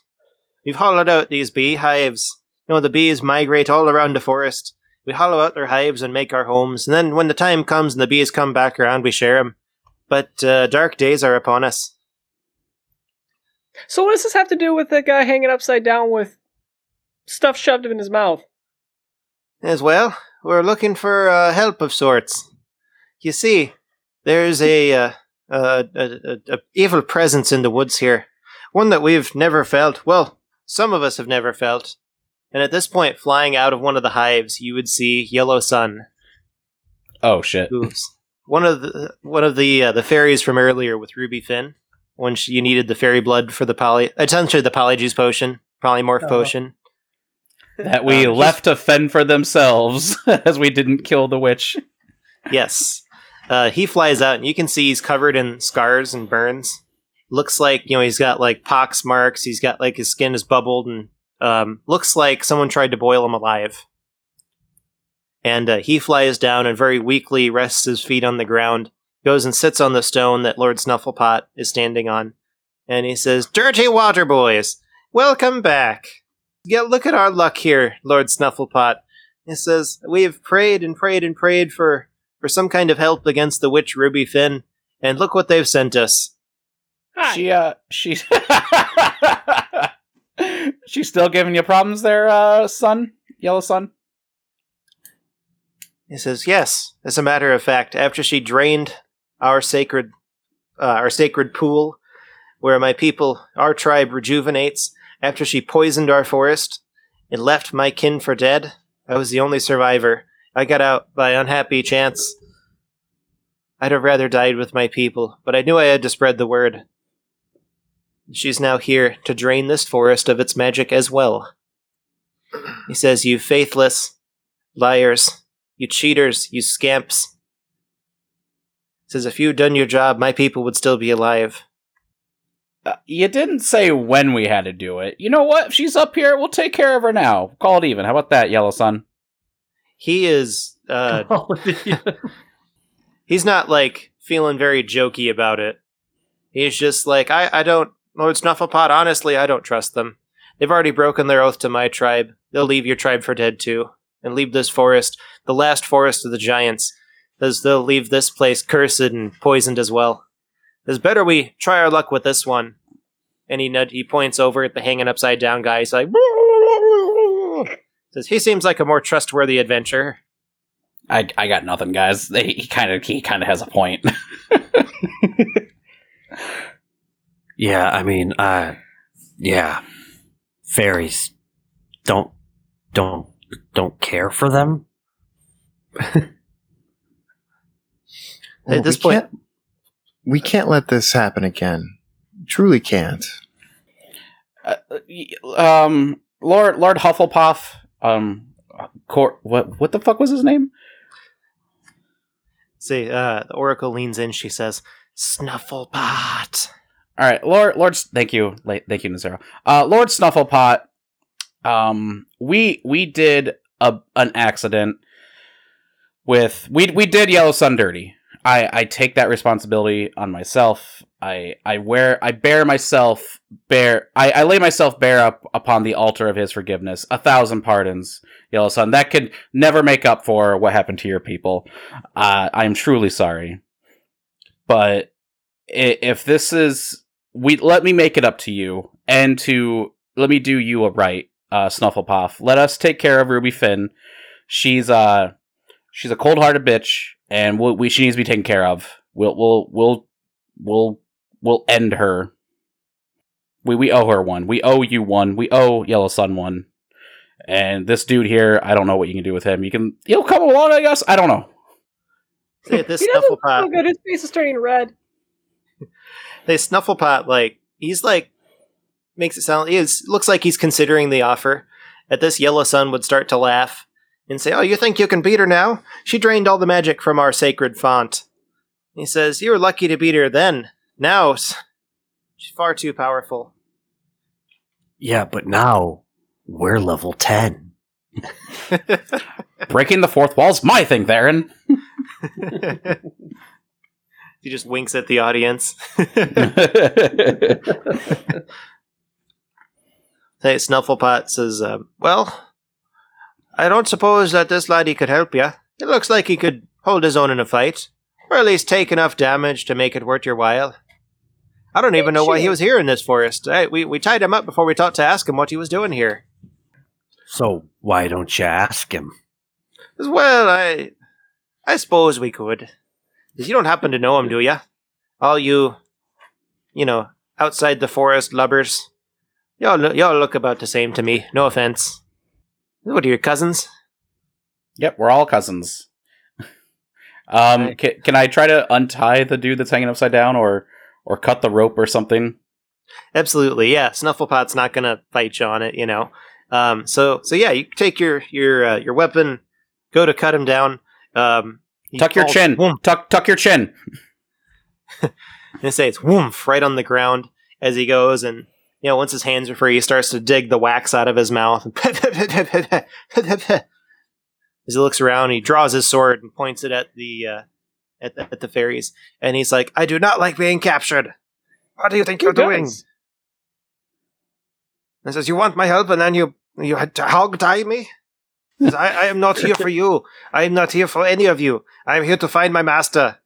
C: We've hollowed out these beehives. You know, the bees migrate all around the forest. We hollow out their hives and make our homes, and then when the time comes and the bees come back around, we share them. But uh, dark days are upon us.
H: So what does this have to do with the guy hanging upside down with stuff shoved in his mouth?
C: As well, we're looking for uh, help of sorts. You see, there's a, uh, uh, a, a, a evil presence in the woods here, one that we've never felt. Well, some of us have never felt. And at this point, flying out of one of the hives, you would see Yellow Sun,
G: Oh shit!
C: who's one of the one of the uh, the fairies from earlier with Ruby Finn. When she, you needed the fairy blood for the poly, essentially the polyjuice potion, polymorph
H: Oh.
C: potion.
G: That we
C: Um,
G: left to fend for themselves as we didn't kill the witch.
C: Yes. Uh, he flies out, and you can see he's covered in scars and burns. Looks like you know he's got like pox marks. He's got like his skin is bubbled, and um, looks like someone tried to boil him alive. And uh, he flies down and very weakly rests his feet on the ground. Goes and sits on the stone that Lord Snufflepot is standing on, and he says, "Dirty water boys, welcome back. Yeah, look at our luck here, Lord Snufflepot." He says, "We've prayed and prayed and prayed for." for some kind of help against the witch Ruby Finn, and look what they've sent us.
H: Hi.
G: She uh she She's still giving you problems there, uh son? Yellow son?
C: He says, "Yes, as a matter of fact, after she drained our sacred, uh, our sacred pool, where my people, our tribe, rejuvenates, after she poisoned our forest and left my kin for dead, I was the only survivor. I got out by unhappy chance. I'd have rather died with my people, but I knew I had to spread the word. She's now here to drain this forest of its magic as well." He says, "You faithless liars." You cheaters, you scamps. He Says if you'd done your job, my people would still be alive.
G: Uh, you didn't say when we had to do it. You know what? If she's up here, we'll take care of her now. Call it even. How about that, Yellow Sun?
C: He is uh he's not like feeling very jokey about it. He's just like, I, I don't Lord Snufflepot, honestly, I don't trust them. They've already broken their oath to my tribe. They'll leave your tribe for dead too. And leave this forest, the last forest of the giants. as they'll leave this place cursed and poisoned as well. It's better we try our luck with this one. And he nud- he points over at the hanging upside down guy. He's like, says he seems like a more trustworthy adventurer.
G: I, I got nothing, guys. He kind of he kind of has a point.
J: Yeah, I mean, uh, yeah, fairies don't don't don't care for them.
C: At this point-
F: can't, we can't let this happen again. Truly can't.
G: Uh, um, Lord Lord Hufflepuff. Um, Cor- what what the fuck was his name?
C: See, uh, the Oracle leans in. She says, Snufflepot.
G: All right, Lord Lord. Thank you, thank you, Nazero. Uh, Lord Snufflepot. Um, we we did a an accident with we we did Yellow Sun dirty. I I take that responsibility on myself. I I wear I bear myself bear I, I lay myself bare up upon the altar of his forgiveness. A thousand pardons, Yellow Sun. That could never make up for what happened to your people. Uh, I am truly sorry. But if this is we let me make it up to you and to let me do you a right, uh, Snufflepuff. Let us take care of Ruby Finn. She's uh she's a cold hearted bitch, and we'll, we she needs to be taken care of. We'll we'll we'll we'll we'll end her. We we owe her one. We owe you one. We owe Yellow Sun one. And this dude here, I don't know what you can do with him. You can he'll come along, I guess. I don't know.
C: See, at this
H: He
C: Snufflepot.
H: feel good. His face is turning red.
C: they Snufflepot like he's like makes it sound he is looks like he's considering the offer. At this, Yellow Sun would start to laugh and say, "Oh, you think you can beat her now? She drained all the magic from our sacred font." He says, "You were lucky to beat her then. Now, s- she's far too powerful."
J: Yeah, but now we're level ten.
G: Breaking the fourth wall's my thing, Theron.
C: he just winks at the audience. Hey, Snufflepot says, uh, Well, I don't suppose that this laddie could help you. It looks like he could hold his own in a fight, or at least take enough damage to make it worth your while. I don't even know why he was here in this forest. I, we, we tied him up before we thought to ask him what he was doing here.
J: So why don't you ask him?
C: Well, I I suppose we could. you don't happen to know him, do you? All you, you know, outside the forest lubbers. Y'all, y'all look about the same to me. No offense. What are your cousins?
G: Yep, we're all cousins. Um, can, can I try to untie the dude that's hanging upside down, or or cut the rope or something?
C: Absolutely, yeah. Snufflepot's not gonna fight you on it, you know. Um, so, so yeah, you take your your uh, your weapon, go to cut him down. Um,
G: Tuck your chin.
C: Whoom.
G: Tuck tuck your chin.
C: and say it's whoomph right on the ground as he goes and you know once his hands are free he starts to dig the wax out of his mouth as he looks around he draws his sword and points it at the uh, at the, at the fairies and he's like i do not like being captured what do you think
H: Who
C: you're doing
H: does?
C: and says you want my help and then you you had to hog tie me Says, I, I am not here for you. I am not here for any of you. I am here to find my master.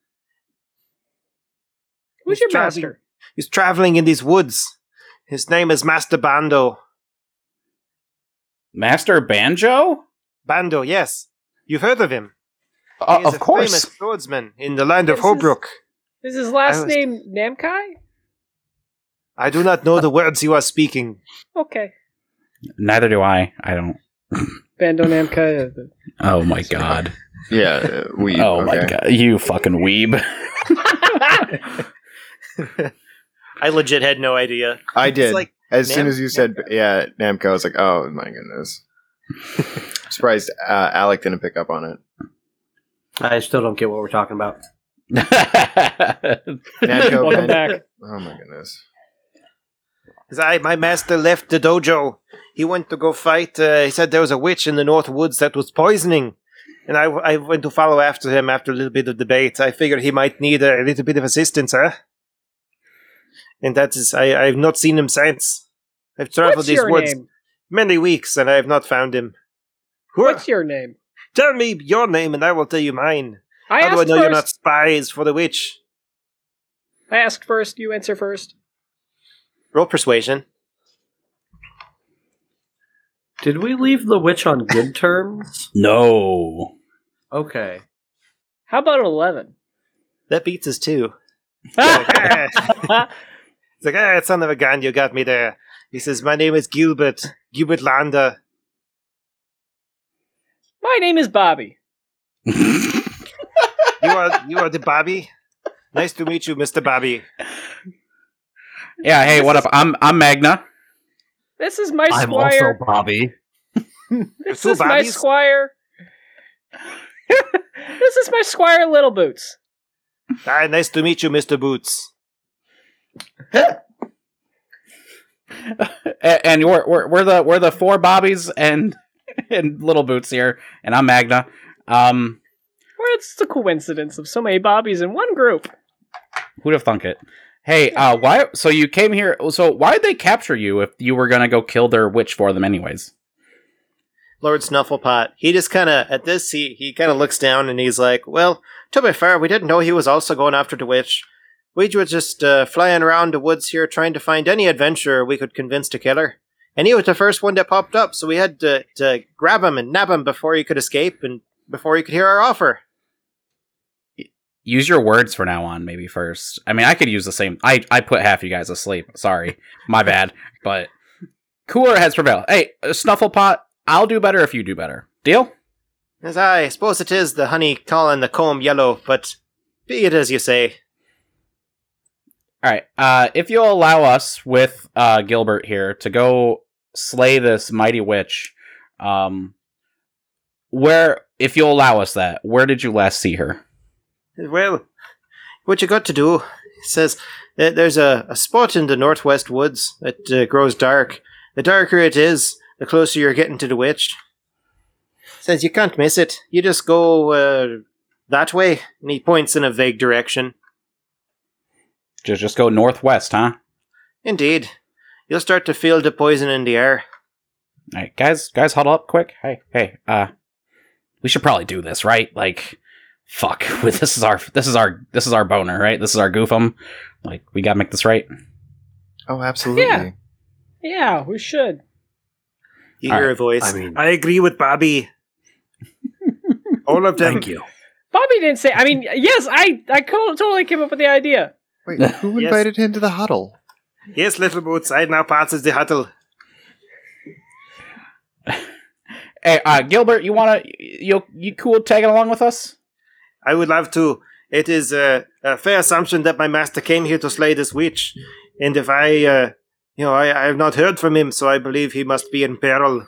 H: Who's
C: He's
H: your
C: traveling-
H: master?
C: He's traveling in these woods. His name is Master Bando.
G: Master Banjo?
C: Bando, yes. You've heard of him.
G: Uh,
C: he is
G: of
C: a
G: course.
C: famous swordsman in the land of
H: This is-
C: Holbrook.
H: Is his last
C: was-
H: name Namkai?
C: I do not know the words you are speaking.
H: Okay.
G: Neither do I. I don't.
H: Bando Namkai.
G: Oh my god.
F: Yeah, uh, we.
G: oh my god. You fucking weeb.
C: I legit had no idea.
F: I did.
C: like
F: as soon as you said, yeah, Namco, I was like, oh my goodness. Surprised uh, Alec didn't pick up on it.
J: I still don't get what we're talking about.
F: Namco,
H: Welcome back.
F: Oh my goodness.
C: 'Cause I, my master left the dojo. He went to go fight. Uh, he said there was a witch in the North Woods that was poisoning. And I, I went to follow after him after a little bit of debate. I figured he might need a, little bit of assistance, huh? And that is, I, I have not seen him since. I've traveled
H: What's
C: these woods
H: name?
C: many weeks and I have not found him. Who-
H: What's your name?
C: Tell me your name and I will tell you mine.
H: I
C: How do I
H: asked
C: know you're not spies for the witch?
H: I asked first. You answer first.
C: Roll persuasion.
J: Did we leave the witch on good terms?
G: No.
J: Okay.
H: How about eleven?
C: That beats us too. It's like, ah, it's like, son of a gun, you got me there. He says, My name is Gilbert. Gilbert Landa.
H: My name is Bobby.
C: You are you are the Bobby? Nice to meet you, Mr. Bobby.
G: Yeah, hey, what up? I'm I'm Magna.
H: This is my
J: I'm
H: squire.
J: also Bobby.
H: this
C: Two
H: is my
C: Bobbies?
H: squire. this is my squire, Little Boots.
C: Ah, nice to meet you, Mr. Boots.
G: A- and we're, we're we're the we're the four bobbies and and little boots here, and I'm Magna. Um,
H: Well, it's a coincidence of so many Bobbies in one group.
G: who'd have thunk it? Hey, uh, why? So you came here? So why did they capture you if you were gonna go kill their witch for them anyways?
C: Lord Snufflepot. He just kind of, at this, he, he kind of looks down and he's like, Well, to be fair, we didn't know he was also going after the witch. We were just uh, flying around the woods here trying to find any adventurer we could convince to kill her. And he was the first one that popped up, so we had to, to grab him and nab him before he could escape and before he could hear our offer.
G: Use your words for now on, maybe first. I mean, I could use the same. I I put half you guys asleep. Sorry, my bad. But cooler heads prevail. Hey, uh, Snufflepot, I'll do better if you do better. Deal?
C: As I suppose it is the honey calling the comb yellow, but be it as you say.
G: All right. Uh, if you'll allow us with uh, Gilbert here to go slay this mighty witch, um, where, if you'll allow us that, where did you last see her?
C: Well, what you got to do, says, that there's a, a spot in the northwest woods that uh, grows dark. The darker it is, the closer you're getting to the witch. Says you can't miss it. You just go uh, that way, and he points in a vague direction.
G: Just just go northwest, huh?
C: Indeed, you'll start to feel the poison in the air.
G: All right, guys, guys, huddle up quick. Hey, hey, uh, we should probably do this, right? Like, fuck, this is our, this is our, this is our boner, right? This is our goofum. Like, we gotta make this right.
F: Oh, absolutely.
H: Yeah. Yeah, we should.
C: You
G: All
C: hear
G: right,
C: a voice.
J: I mean-
C: I agree with Bobby. All of them.
J: Thank you.
H: Bobby didn't say. I mean, yes, I I totally came up with the idea.
F: Wait, who
C: Yes.
F: invited him to the huddle?
C: Yes, little boots. I now passes the huddle.
G: Hey, uh, Gilbert, you wanna, you you cool tagging along with us?
C: I would love to. It is a, a fair assumption that my master came here to slay this witch, and if I, uh, you know, I, I have not heard from him, so I believe he must be in peril.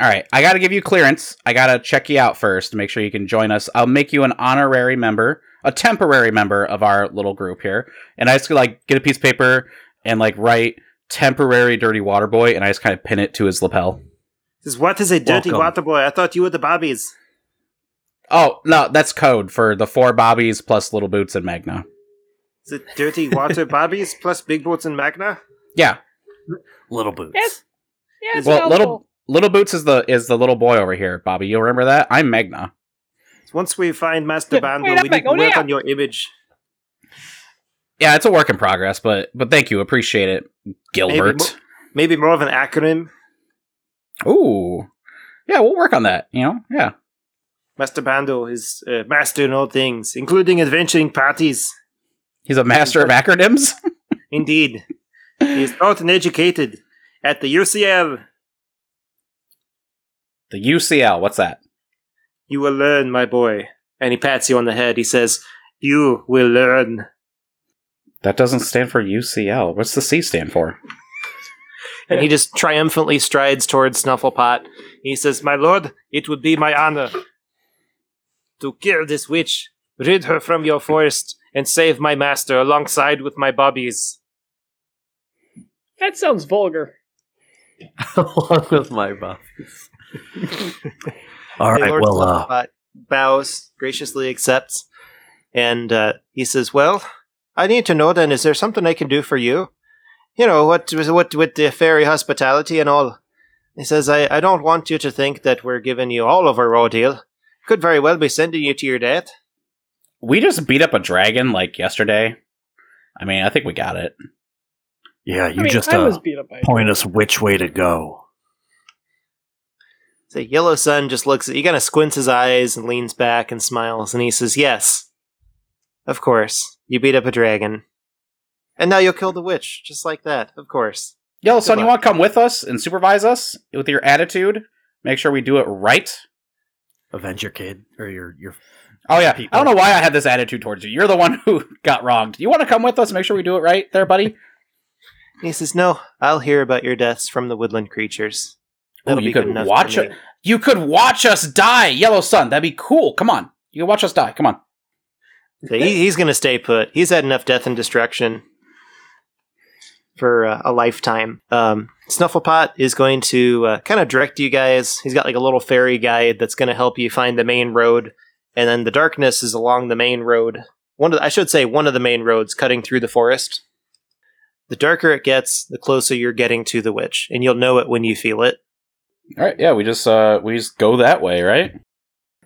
G: All right, I got to give you clearance. I got to check you out first to make sure you can join us. I'll make you an honorary member, a temporary member of our little group here. And I just like get a piece of paper and like write temporary dirty water boy and I just kind of pin it to his lapel.
C: Says, what is a dirty
J: Welcome.
C: water boy? I thought you were the Bobbies.
G: Oh, no, that's code for the four bobbies plus little boots and Magna.
C: Is it dirty water Bobbies plus big boots and Magna?
G: Yeah.
J: Little boots.
H: Yes. Yeah, it's
G: Well,
H: well,
G: little little boots is the is the little boy over here, Bobby. You remember that? I'm Magna.
C: Once we find Master
H: Yeah,
C: Bando, we need to work on your image.
G: Yeah, it's a work in progress, but but thank you, appreciate it, Gilbert.
C: mo- Maybe more of an acronym.
G: Ooh, yeah, we'll work on that. You know, yeah.
C: Master Bando is uh, master in all things, including adventuring parties.
G: He's a master of acronyms.
C: Indeed. he is taught and educated at the UCL.
G: The UCL, what's that?
C: You will learn, my boy. And he pats you on the head. He says, You will learn.
G: That doesn't stand for UCL. What's the C stand for?
C: And he just triumphantly strides towards Snufflepot. He says, My lord, it would be my honor to kill this witch, rid her from your forest, and save my master alongside with my bobbies.
H: That sounds vulgar.
J: Along with my buffies. All
C: And Lord
J: well, uh,
C: bows, graciously accepts, and uh, he says, "Well, I need to know then. Is there something I can do for you? You know what? What with the fairy hospitality and all?" He says, "I, I don't want you to think that we're giving you all of our raw deal. Could very well be sending you to your death.
G: we just beat up a dragon like yesterday. I mean, I think we got it.
J: Yeah, you
H: I mean,
J: just uh,
H: beat up by.
J: point us which way to go.
C: So Yellow Sun just looks at he kind of squints his eyes and leans back and smiles, and he says, Yes, of course. You beat up a dragon. And now you'll kill the witch, just like that, of course.
G: Yellow Sun, you want to come with us and supervise us with your attitude? Make sure we do it right.
J: Avenge your kid or your your.
G: Oh yeah,
J: People.
G: I don't know why I had this attitude towards you. You're the one who got wronged. You want to come with us? and Make sure we do it right, there, buddy.
C: He says, No, I'll hear about your deaths from the woodland creatures.
G: Oh,
C: That'll
G: you could watch it. You could watch us die, Yellow Sun. That'd be cool. Come on, you can watch us die. Come on.
C: So he, he's going to stay put. He's had enough death and destruction for uh, a lifetime. Um, Snufflepot is going to uh, kind of direct you guys. He's got like a little fairy guide that's going to help you find the main road, and then the darkness is along the main road. One of the, I should say one of the main roads cutting through the forest. The darker it gets, the closer you're getting to the witch, and you'll know it when you feel it.
G: All right, yeah, we just uh we just go that way, right?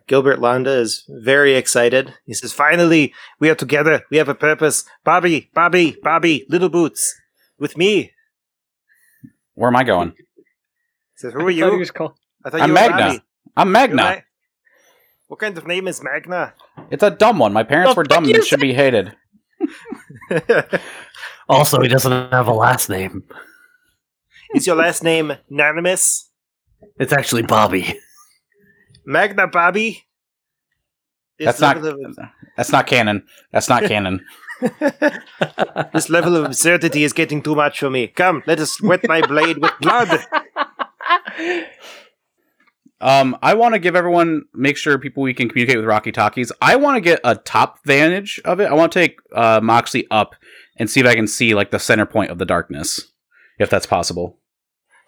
C: Gilbert Londa is very excited. He says, Finally, we are together. We have a purpose. Bobby, Bobby, Bobby, Little Boots, with me.
G: Where am I going?
C: He says, Who are
H: I thought he
C: you?
H: was called-
C: I thought
G: I'm
C: you were
G: Magna.
C: Bobby.
G: I'm Magna.
C: Ma- What kind of name is Magna?
G: It's a dumb one. My parents
C: The
G: were dumb
C: fuck
G: and
C: is
G: should be hated.
J: Also, he doesn't have a last name.
C: is your last name Nanimus?
J: It's actually Bobby.
C: Magna Bobby? This
G: That's not
C: of-
G: that's not canon. That's not canon.
C: this level of absurdity is getting too much for me. Come, let us wet my blade with blood.
G: Um, I want to give everyone make sure people we can communicate with Rocky Talkies. I want to get a top vantage of it. I want to take uh, Moxie up and see if I can see like the center point of the darkness, if that's possible.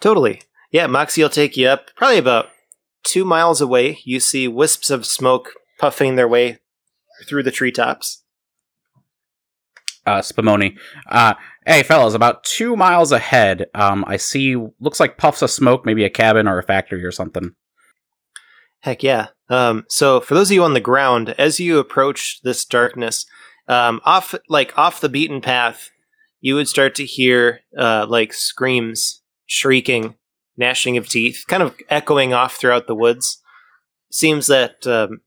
C: Totally. Yeah, Moxie will take you up. Probably about two miles away, you see wisps of smoke puffing their way through the treetops.
G: Uh, Spumoni. Uh, hey fellas, about two miles ahead, um, I see looks like puffs of smoke, maybe a cabin or a factory or something.
C: Heck yeah. Um, so for those of you on the ground, as you approach this darkness, um, off like off the beaten path, you would start to hear uh, like screams, shrieking, gnashing of teeth, kind of echoing off throughout the woods. Seems that um,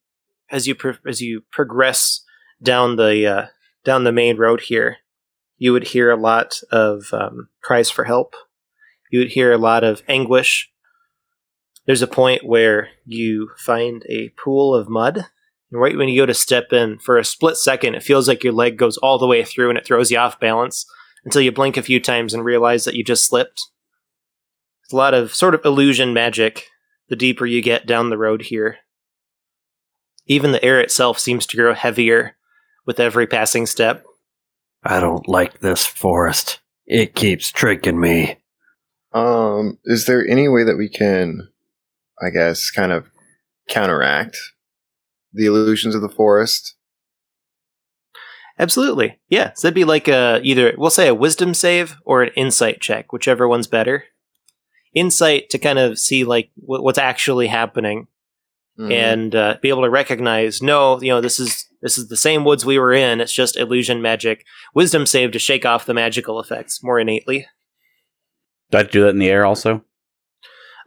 C: as you pro- as you progress down the uh, down the main road here, you would hear a lot of um, cries for help. You would hear a lot of anguish there's a point where you find a pool of mud. And right when you go to step in, for a split second, it feels like your leg goes all the way through and it throws you off balance until you blink a few times and realize that you just slipped. It's a lot of sort of illusion magic the deeper you get down the road here. Even the air itself seems to grow heavier with every passing step.
J: I don't like this forest. It keeps tricking me.
F: Um, is there any way that we can, I guess, kind of counteract the illusions of the forest?
C: Absolutely. Yeah. So that'd be like a either we'll say a wisdom save or an insight check, whichever one's better. Insight to kind of see like wh- what's actually happening
F: Mhm.
C: and uh, be able to recognize no, you know, this is this is the same woods we were in. It's just illusion magic. Wisdom save to shake off the magical effects more innately.
G: Do I have do that in the air also?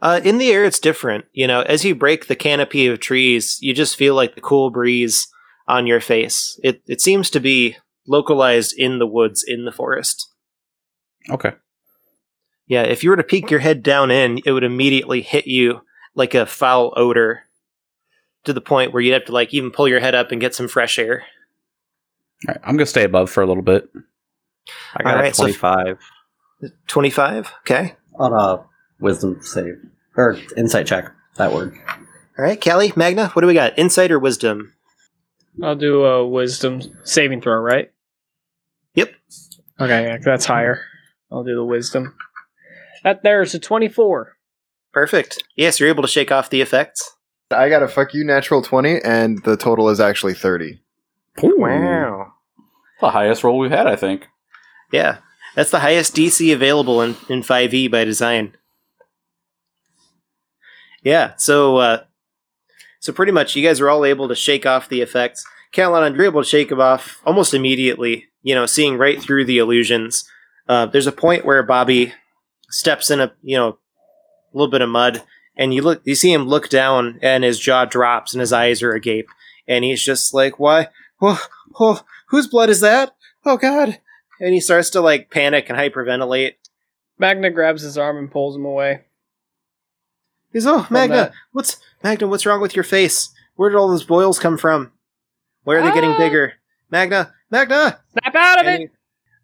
C: Uh, in the air, it's different. You know, as you break the canopy of trees, you just feel like the cool breeze on your face. It it seems to be localized in the woods in the forest.
G: Okay.
C: Yeah, if you were to peek your head down in, it would immediately hit you like a foul odor to the point where you'd have to like even pull your head up and get some fresh air.
G: All right, I'm gonna stay above for a little bit.
J: I got
C: Alright,
J: a
C: so-
J: 25
C: 25? Okay.
J: on a wisdom save. Or insight check. That word.
C: All right, Callie, Magna, what do we got? Insight or wisdom?
H: I'll do a wisdom saving throw, right?
C: Yep.
H: Okay, yeah, that's higher. I'll do the wisdom. That there's a 24.
C: Perfect. Yes, you're able to shake off the effects.
F: I got a fuck you natural 20, and the total is actually 30.
C: Wow.
G: The highest roll we've had, I think.
C: Yeah. That's the highest DC available in, in 5e by design. Yeah, so uh so pretty much you guys are all able to shake off the effects. Kalanon, you're able to shake him off almost immediately, you know, seeing right through the illusions. Uh, there's a point where Bobby steps in a, you know, a little bit of mud, and you look, you see him look down, and his jaw drops, and his eyes are agape, and he's just like, "Why? Oh, oh, whose blood is that? Oh God!" And he starts to like panic and hyperventilate.
H: Magna grabs his arm and pulls him away.
C: He's, "Oh,
H: From
C: Magna,
H: that.
C: what's Magna? What's wrong with your face? Where did all those boils come from? Where are they getting
H: Ah!
C: bigger? Magna, Magna!"
H: Snap out of
C: And
H: it!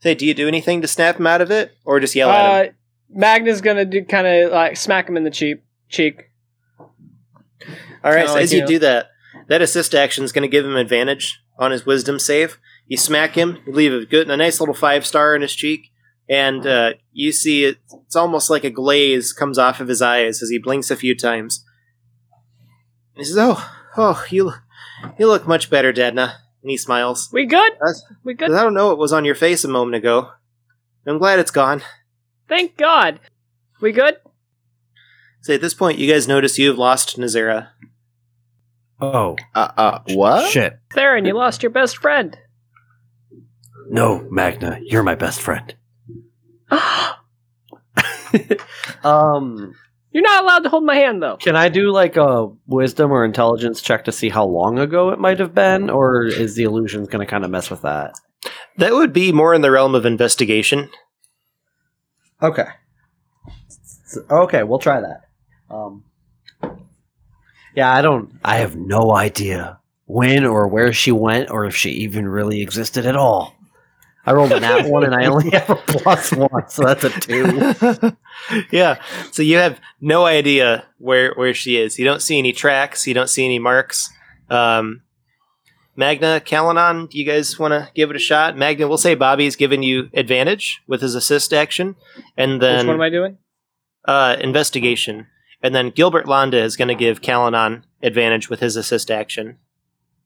C: Say, do you do anything to snap him out of it, or just yell at him?
H: Uh, Magna's gonna do kind of like smack him in the cheek. Cheek.
C: All right,
H: kinda
C: so
H: like,
C: as you
H: know-
C: do that, that assist action is going to give him advantage on his wisdom save. You smack him, you leave a good, a nice little five star in his cheek, and uh, you see it, it's almost like a glaze comes off of his eyes as he blinks a few times. He says, "Oh, oh, you, you look much better, Dadna." And he smiles.
H: We good?
C: That's-
H: We good?
C: I don't know what was on your face a moment ago. I'm glad it's gone.
H: Thank God. We good?
C: So at this point, you guys notice you've lost Nazera.
J: Oh,
F: Uh, uh, what?
J: shit.
H: Theron, you lost your best friend.
J: No, Magna, you're my best friend. um,
H: You're not allowed to hold my hand though.
J: can I do like a wisdom or intelligence check to see how long ago it might have been, or is the illusion going to kind of mess with that?
C: That would be more in the realm of investigation.
J: Okay. Okay, we'll try that. Um, yeah, I don't. I have no idea when or where she went, or if she even really existed at all. I rolled a nat one, and I only have a plus one, so that's a two.
C: yeah. So you have no idea where where she is. You don't see any tracks. You don't see any marks. Um, Magna, Kalanon, do you guys want to give it a shot? Magna, we'll say Bobby's given you advantage with his assist action, and then
H: Which one am I doing?
C: uh, investigation, and then Gilbert Londa is going to give Kalanon advantage with his assist action,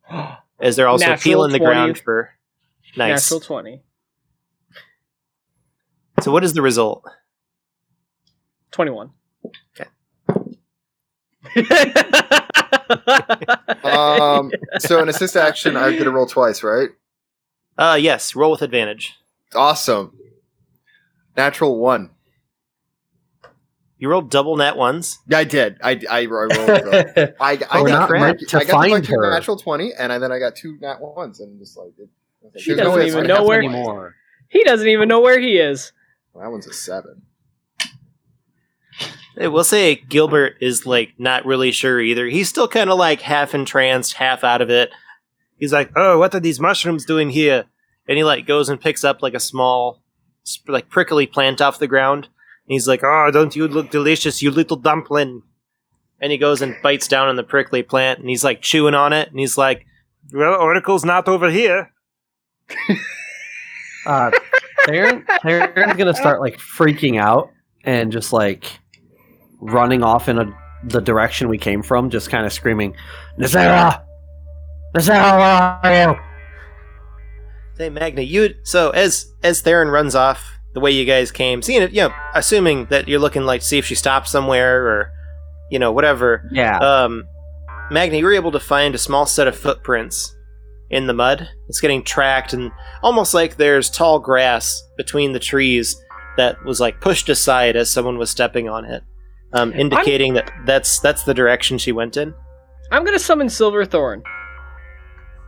C: as they're also
H: Natural
C: peeling the ground for. Nice.
H: Natural twenty.
C: So what is the result?
H: Twenty-one.
F: Um, so an assist action, I get to roll twice, right?
C: Uh, yes. Roll with advantage.
F: Awesome. Natural one.
C: You rolled double nat ones.
F: Yeah, I did. I, I, I rolled. the- I, I
J: We're
F: got
J: not meant
F: I
J: to
F: got
J: find
F: like
J: her.
F: natural twenty, and I, then I got two nat ones, and just like it, I like,
H: He doesn't
F: way it's
H: even know where-
J: anymore.
H: He doesn't even know where he is.
F: That one's a seven.
C: I will say Gilbert is like not really sure either. He's still kind of like half entranced, half out of it. He's like, "Oh, what are these mushrooms doing here?" And he like goes and picks up like a small, like prickly plant off the ground. And he's like, "Oh, don't you look delicious, you little dumpling?" And he goes and bites down on the prickly plant, and he's like chewing on it, and he's like, "Well, Oracle's not over here."
J: Uh, Theron, Theron's gonna start like freaking out and just like running off in a, the direction we came from, just kind of screaming, "Nazara, Nazara, where are you?"
C: Say, Magna, you so as as Theron runs off the way you guys came, seeing it, you know, assuming that you're looking like to see if she stopped somewhere or, you know, whatever.
J: Yeah.
C: Um, Magna, you were able to find a small set of footprints in the mud. It's getting tracked, and almost like there's tall grass between the trees that was like pushed aside as someone was stepping on it, um, indicating that that's that's the direction she went in.
H: I'm gonna summon Silverthorn,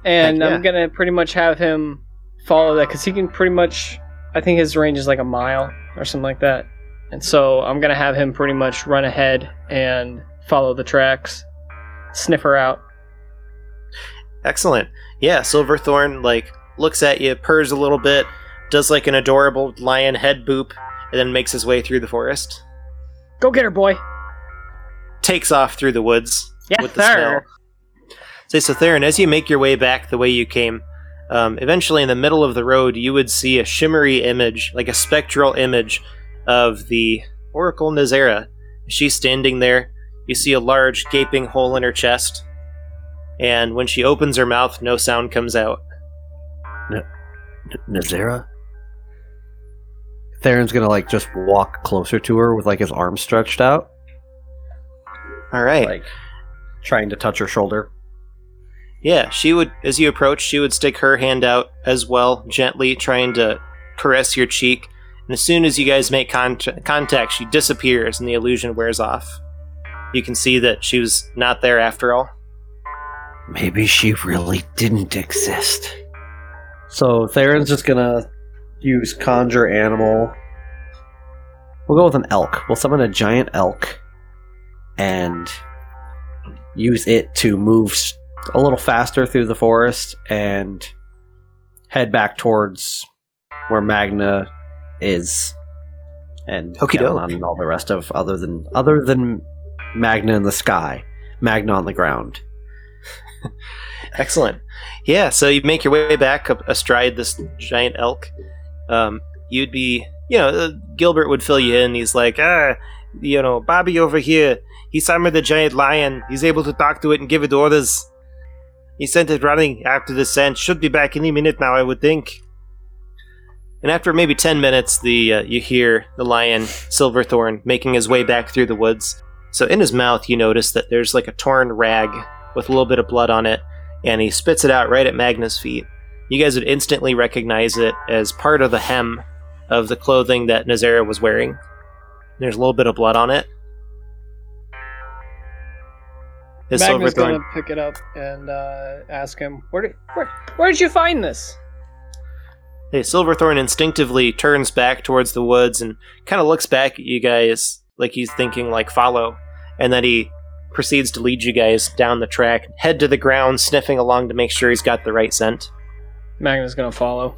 H: and
C: yeah.
H: I'm gonna pretty much have him follow that because he can pretty much. I think his range is like a mile or something like that, and so I'm gonna have him pretty much run ahead and follow the tracks, sniff her out.
C: Excellent. Yeah, Silverthorn like looks at you, purrs a little bit, does like an adorable lion head boop, and then makes his way through the forest.
H: Go get her, boy.
C: Takes off through the woods
H: Yes,
C: with the
H: sir.
C: Say, so Theron, as you make your way back the way you came, um, eventually in the middle of the road, you would see a shimmery image, like a spectral image of the Oracle Nazera. She's standing there. You see a large gaping hole in her chest. And when she opens her mouth, no sound comes out.
J: N- Nazara. Theron's gonna like just walk closer to her with like his arms stretched out,
C: All right.
J: like trying to touch her shoulder.
C: Yeah, she would, as you approach, she would stick her hand out as well, gently trying to caress your cheek. And as soon as you guys make con- contact, she disappears and the illusion wears off. You can see that she was not there after all.
J: Maybe she really didn't exist. So Theron's just gonna use conjure animal. We'll go with an elk. We'll summon a giant elk and use it to move a little faster through the forest and head back towards where Magna is and
C: Okie doke.
J: And all the rest of other than other than Magna in the sky, Magna on the ground.
C: Excellent. Yeah, so you make your way back up astride this giant elk. Um, you'd be, you know, uh, Gilbert would fill you in. He's like, ah, you know, Bobby over here, he summoned the giant lion. He's able to talk to it and give it orders. He sent it running after the scent. Should be back any minute now, I would think. And after maybe 10 minutes, the uh, you hear the lion, Silverthorn, making his way back through the woods. So in his mouth, you notice that there's like a torn rag with a little bit of blood on it, and he spits it out right at Magna's feet. You guys would instantly recognize it as part of the hem of the clothing that Nazera was wearing. There's a little bit of blood on it. His
H: Magnus
C: Silverthorn.
H: gonna pick it up and uh, ask him, "Where did where, where did you find this?"
C: Hey, Silverthorn instinctively turns back towards the woods and kind of looks back at you guys like he's thinking, like, follow. And then he proceeds to lead you guys down the track, head to the ground, sniffing along to make sure he's got the right scent.
H: Magna's gonna follow.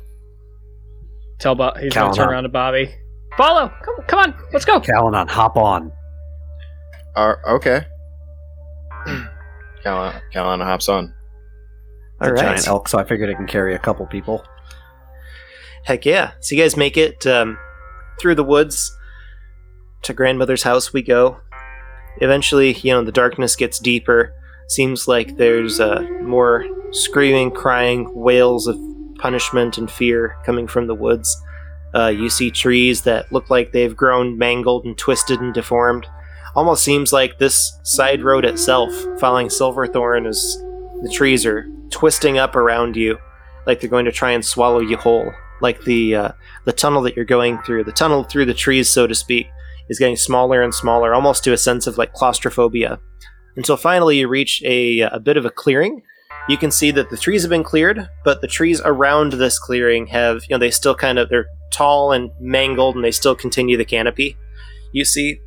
H: Tell Bob he's
J: Count
H: gonna turn
J: on.
H: around to Bobby. Follow! Come, come on, let's go.
J: Kalanon, hop on.
F: Uh, okay. Cal- Calana hops on.
J: It's
C: All
J: a giant elk, so I figured it can carry a couple people.
C: Heck yeah. So you guys make it um, through the woods to grandmother's house we go. Eventually, you know, the darkness gets deeper. Seems like there's uh, more screaming, crying, wails of punishment and fear coming from the woods. Uh, you see trees that look like they've grown mangled and twisted and deformed. Almost seems like this side road itself, following Silverthorn, is the trees are twisting up around you, like they're going to try and swallow you whole. Like the uh, the tunnel that you're going through, the tunnel through the trees, so to speak, is getting smaller and smaller, almost to a sense of like claustrophobia. Until finally you reach a, a bit of a clearing. You can see that the trees have been cleared, but the trees around this clearing have, you know, they still kind of they're tall and mangled, and they still continue the canopy. You see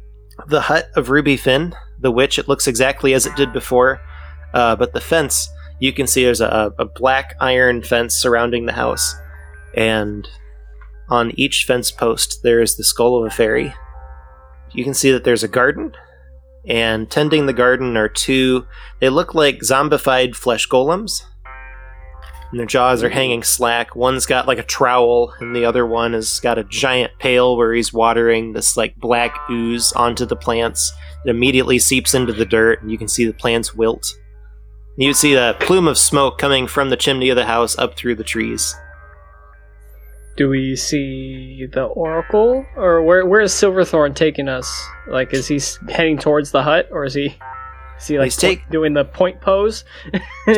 C: the hut of Ruby Finn, the witch. It looks exactly as it did before, uh, but the fence you can see there's a, a black iron fence surrounding the house, and on each fence post there is the skull of a fairy. You can see that there's a garden, and tending the garden are two. They look like zombified flesh golems. And their jaws are hanging slack. One's got like a trowel, and the other one has got a giant pail where he's watering this like black ooze onto the plants. It immediately seeps into the dirt, and you can see the plants wilt. You see a plume of smoke coming from the chimney of the house up through the trees.
H: Do we see the Oracle, or where where is Silverthorn taking us? Like, is he heading towards the hut, or is he is he like
C: take-
H: point- doing the point pose?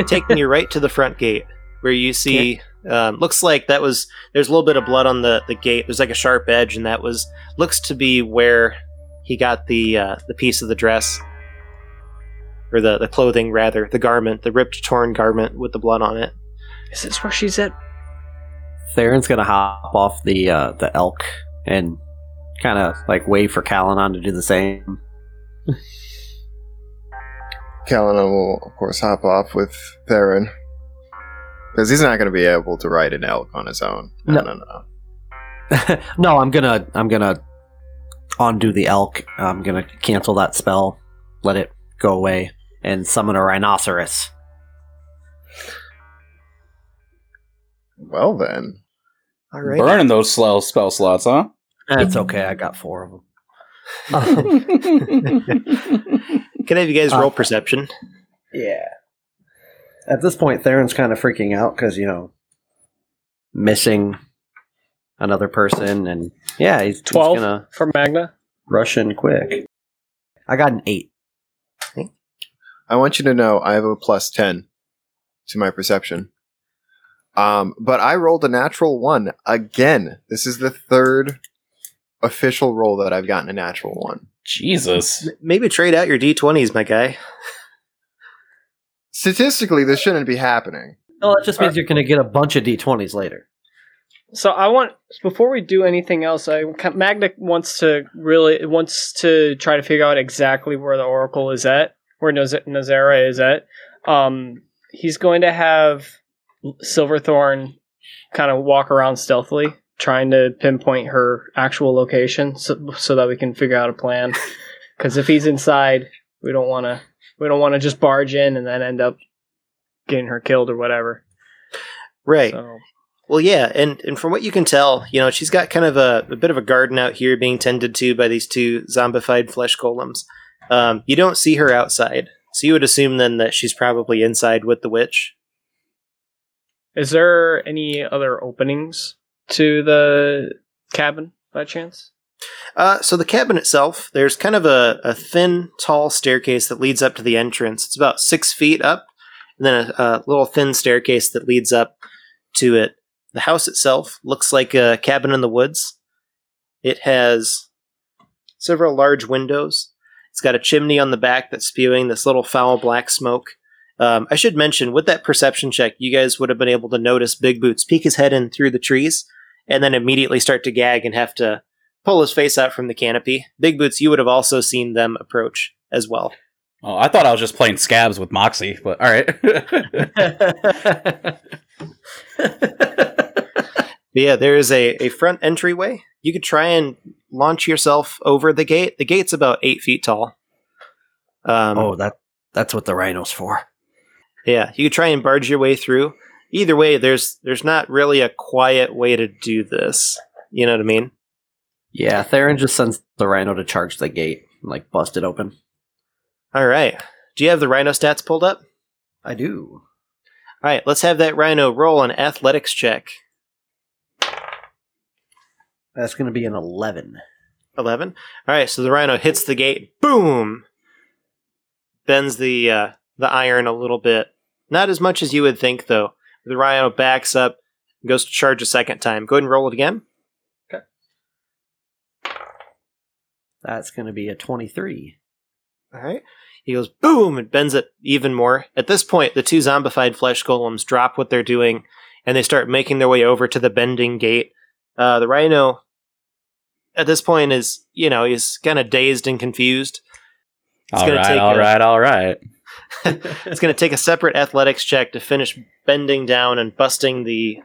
C: taking you right to the front gate where you see um, looks like that was there's a little bit of blood on the, the gate there's like a sharp edge and that was looks to be where he got the uh, the piece of the dress or the, the clothing rather the garment the ripped torn garment with the blood on it
H: Is this where she's at?
J: Theron's gonna hop off the uh, the elk and kind of like wave for Kalanon to do the same.
F: Calana will, of course, hop off with Theron. Because he's not going to be able to ride an elk on his own. No,
J: No.
F: no, no.
J: no, I'm gonna I'm gonna undo the elk. I'm gonna cancel that spell, let it go away, and summon a rhinoceros.
F: Well, then.
C: All right
G: Burning those slow spell slots, huh?
J: That's okay. I got four of them.
C: can I have you guys
J: Uh,
C: roll perception
J: Yeah. At this point, Theron's kind of freaking out because you know, missing another person, and yeah, he's, he's
H: Twelve
J: gonna
H: for Magna.
J: rush in quick. I got an eight.
F: I want you to know I have a plus 10 to my perception. Um, but I rolled a natural one again. This is the third official roll that I've gotten a natural one.
G: Jesus.
C: M- Maybe trade out your d20s, my guy.
F: Statistically, this shouldn't be happening.
J: No, that just means you're going to get a bunch of d20s later.
H: So I want before we do anything else, I Magna wants to really wants to try to figure out exactly where the Oracle is at, where Naz- Nazara is at. Um, he's going to have Silverthorn kind of walk around stealthily, trying to pinpoint her actual location, so, so that we can figure out a plan. Because if he's inside, we don't want to we don't want to just barge in and then end up getting her killed or whatever.
C: Right.
H: So
C: Well, yeah, and, and from what you can tell, you know, she's got kind of a, a bit of a garden out here being tended to by these two zombified flesh golems. Um, you don't see her outside, so you would assume then that she's probably inside with the witch.
H: Is there any other openings to the cabin by chance?
C: Uh, so the cabin itself, there's kind of a, a thin, tall staircase that leads up to the entrance. It's about six feet up, and then a, a little thin staircase that leads up to it. The house itself looks like a cabin in the woods. It has several large windows. It's got a chimney on the back that's spewing this little foul black smoke. Um, I should mention, with that perception check, you guys would have been able to notice Big Boots peek his head in through the trees and then immediately start to gag and have to pull his face out from the canopy. Big Boots, you would have also seen them approach as well.
G: Oh, I thought I was just playing scabs with Moxie, but all right.
C: But yeah, there is a, a front entryway. You could try and launch yourself over the gate. The gate's about eight feet tall. Um,
J: oh, that that's what the rhino's for.
C: Yeah, you could try and barge your way through. Either way, there's there's not really a quiet way to do this. You know what I mean?
J: Yeah, Theron just sends the rhino to charge the gate and like bust it open.
C: All right. Do you have the rhino stats pulled up?
J: I do.
C: All right, let's have that rhino roll an athletics check.
J: That's going to be an 11.
C: 11. All right, so the rhino hits the gate. Boom! Bends the uh, the iron a little bit. Not as much as you would think, though. The rhino backs up and goes to charge a second time. Go ahead and roll it again. Okay.
J: That's going to be a 23.
C: All right. He goes boom and bends it even more. At this point, the two zombified flesh golems drop what they're doing and they start making their way over to the bending gate. Uh, the rhino, at this point, is you know he's kind of dazed and confused. It's
G: all
C: gonna
G: right,
C: take
G: all
C: a-
G: right, all right.
C: It's going to take a separate athletics check to finish bending down and busting the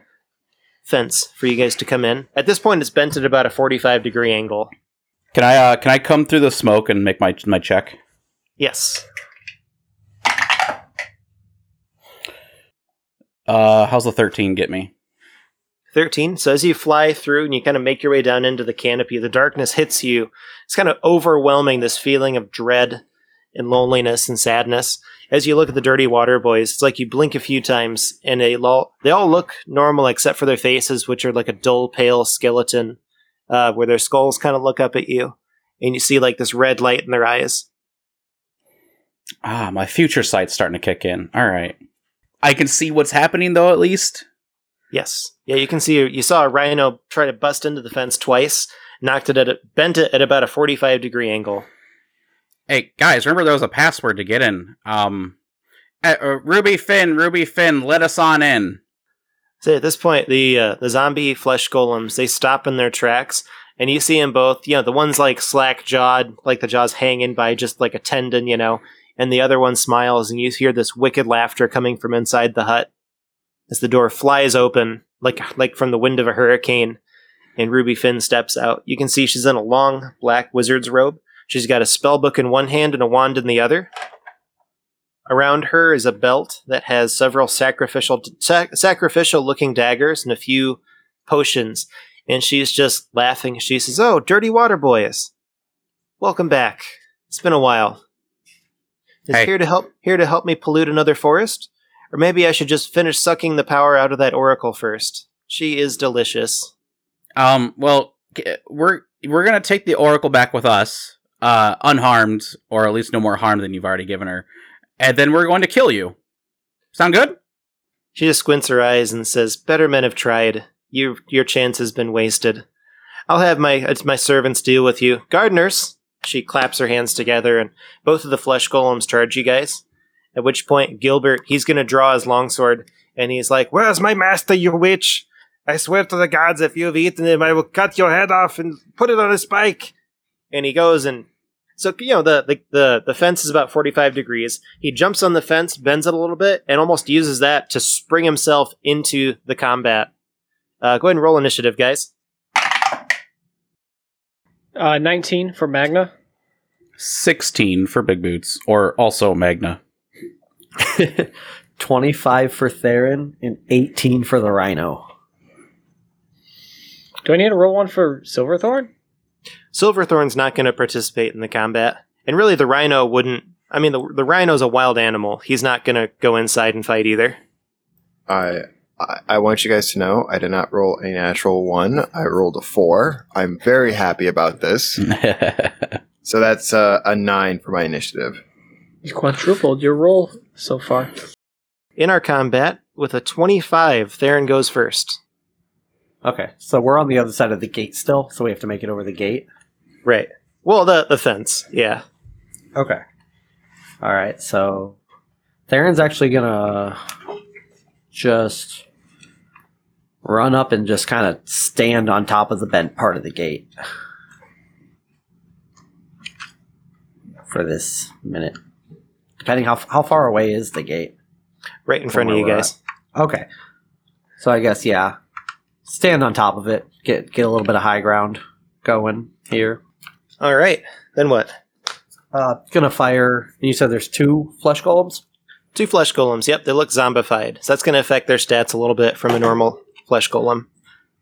C: fence for you guys to come in. At this point, it's bent at about a forty-five degree angle.
G: Can I uh, can I come through the smoke and make my my check?
C: Yes.
G: Uh, how's the thirteen get me?
C: 13. So as you fly through and you kind of make your way down into the canopy, the darkness hits you. It's kind of overwhelming this feeling of dread and loneliness and sadness. As you look at the dirty water boys, it's like you blink a few times and they, lo- they all look normal except for their faces, which are like a dull, pale skeleton, uh, where their skulls kind of look up at you. And you see like this red light in their eyes.
G: Ah, my future sight's starting to kick in. All right, I can see what's happening though. At least.
C: Yes. Yeah, you can see you saw a rhino try to bust into the fence twice, knocked it at a, bent it at about a 45 degree angle.
G: Hey guys, remember there was a password to get in. Um, uh, uh, Ruby Finn, Ruby Finn, let us on in.
C: So at this point, the uh, the zombie flesh golems they stop in their tracks, and you see them both. You know, the one's like slack jawed, like the jaw's hanging by just like a tendon, you know, and the other one smiles, and you hear this wicked laughter coming from inside the hut as the door flies open, like like from the wind of a hurricane, and Ruby Finn steps out. You can see she's in a long black wizard's robe. She's got a spell book in one hand and a wand in the other. Around her is a belt that has several sacrificial sac- sacrificial looking daggers and a few potions. And she's just laughing. She says, "Oh, dirty water boys, welcome back. It's been a while. Is
G: Hey.
C: here to help here to help me pollute another forest, or maybe I should just finish sucking the power out of that oracle first. She is delicious.
G: Um, well, we're we're gonna take the Oracle back with us, uh, unharmed, or at least no more harm than you've already given her, and then we're going to kill you. Sound good?
C: She just squints her eyes and says, "Better men have tried. Your your chance has been wasted. I'll have my it's my servants deal with you, gardeners." She claps her hands together, and both of the flesh golems charge you guys. At which point, Gilbert he's gonna draw his longsword, and he's like, "Where's my master, you witch? I swear to the gods, if you have eaten him, I will cut your head off and put it on a spike." And he goes and so you know the, the the the fence is about forty five degrees. He jumps on the fence, bends it a little bit, and almost uses that to spring himself into the combat. Uh, go ahead and roll initiative, guys.
H: Uh, 19 for Magna.
G: 16 for Big Boots, or also Magna.
J: 25 for Theron and 18 for the Rhino.
H: Do I need to roll one for Silverthorn?
C: Silverthorn's not going to participate in the combat, and really the rhino wouldn't. I mean, the the rhino's a wild animal. He's not going to go inside and fight either.
F: I, I I want you guys to know I did not roll a natural one. I rolled a four. I'm very happy about this. So that's uh, a nine for my initiative.
H: You quadrupled your roll so far.
C: In our combat, with a twenty-five, Theron goes first.
J: Okay, so we're on the other side of the gate still, so we have to make it over the gate.
C: Right. Well, the the fence. Yeah.
J: Okay. All right, so Theron's actually gonna just run up and just kind of stand on top of the bent part of the gate for this minute. Depending how how far away is the gate?
C: Right in front of you guys.
J: Okay. So I guess yeah, stand on top of it. Get get a little bit of high ground going here.
C: All right. Then what?
J: Uh, gonna fire. You said there's two flesh golems.
C: Two flesh golems. Yep, they look zombified. So that's to affect their stats a little bit from a normal flesh golem.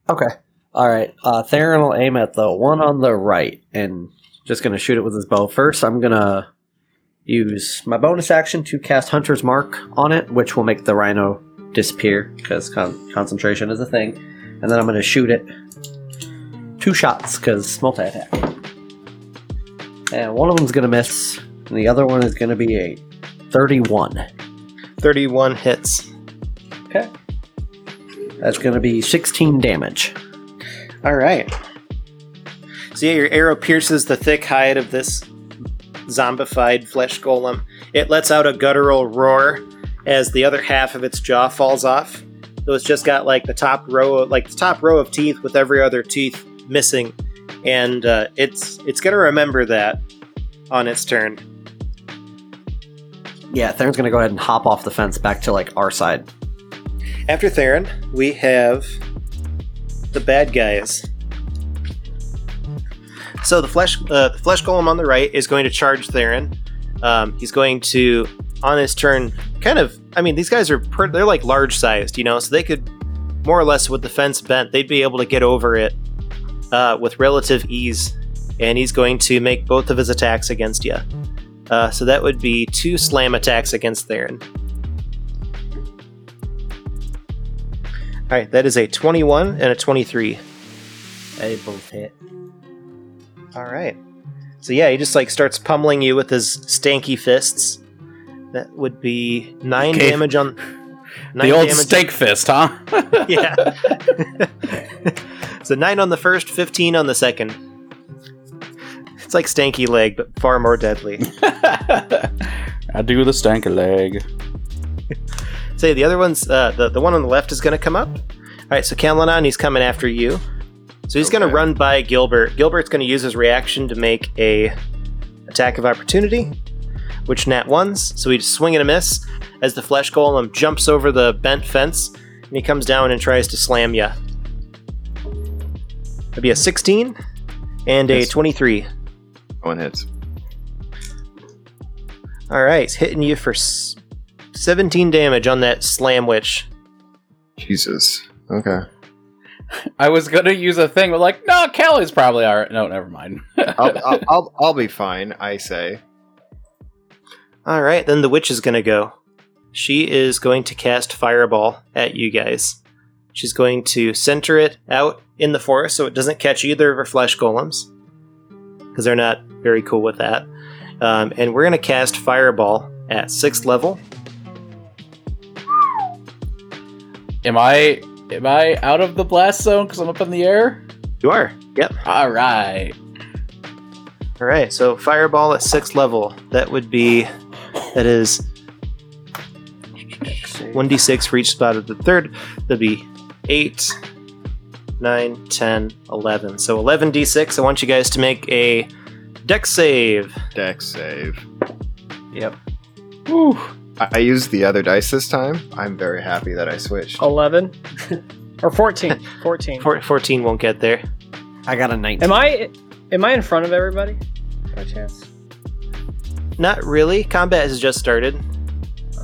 J: Okay. All right. Uh, Theron will aim at the one on the right and just gonna shoot it with his bow. First, I'm gonna use my bonus action to cast Hunter's Mark on it, which will make the rhino disappear because con- concentration is a thing. And then I'm gonna shoot it two shots because multi attack. And one of them's gonna miss, and the other one is gonna be a 31.
C: 31 hits.
J: Okay. That's gonna be 16 damage.
C: All right. So yeah, your arrow pierces the thick hide of this zombified flesh golem. It lets out a guttural roar as the other half of its jaw falls off. So it's just got like the top row, like the top row of teeth with every other tooth missing, and uh, it's it's gonna remember that on its turn.
J: Yeah, Theron's gonna go ahead and hop off the fence back to like our side.
C: After Theron, we have the bad guys. So the flesh, uh, the flesh golem on the right is going to charge Theron. Um, he's going to, on his turn, kind of. I mean, these guys are per- they're like large sized, you know, so they could more or less with the fence bent, they'd be able to get over it uh, with relative ease. And he's going to make both of his attacks against you. Uh, so that would be two slam attacks against Theron. All right, that is a 21 and a 23.
J: They both hit.
C: All right. So yeah, he just like starts pummeling you with his stanky fists. That would be nine
G: Okay.
C: damage on.
G: the old steak fist, huh?
C: yeah. so nine on the first, fifteen on the second. It's like stanky leg, but far more deadly.
G: I do the stanky leg.
C: Say the other one's uh, the the one on the left is going to come up. All right, so Kalanon, he's coming after you. So he's going to run by Gilbert. Gilbert's going to use his reaction to make a attack of opportunity, which nat ones. So he just swing and a miss as the flesh golem jumps over the bent fence and he comes down and tries to slam you. That'd be a 16 and a
F: Yes.
C: 23.
F: One hits.
C: All right, he's hitting you for s- 17 damage on that slam witch.
F: Jesus. Okay.
G: I was gonna use a thing, but like, no, Kelly's probably alright. No, never mind.
F: I'll, I'll, I'll, I'll be fine, I say.
C: All right, then the witch is going to go. She is going to cast fireball at you guys. She's going to center it out in the forest so it doesn't catch either of her flesh golems because they're not very cool with that. Um, and we're going to cast fireball at sixth level.
G: Am I am I out of the blast zone because I'm up in the air?
C: You are. Yep.
G: All right.
C: All right. So fireball at sixth level. That would be. That is. 1d6 for each spot of the third. That'd be 8, 9, 10, 11. So 11d6. I want you guys to make a dex save.
F: Dex save.
C: Yep.
G: Whew.
F: I, I used the other dice this time. I'm very happy that I switched.
H: 11 or 14. 14.
C: Four, 14 won't get there.
J: I got a 19.
H: Am I am I in front of everybody? By chance?
C: Not really. Combat has just started.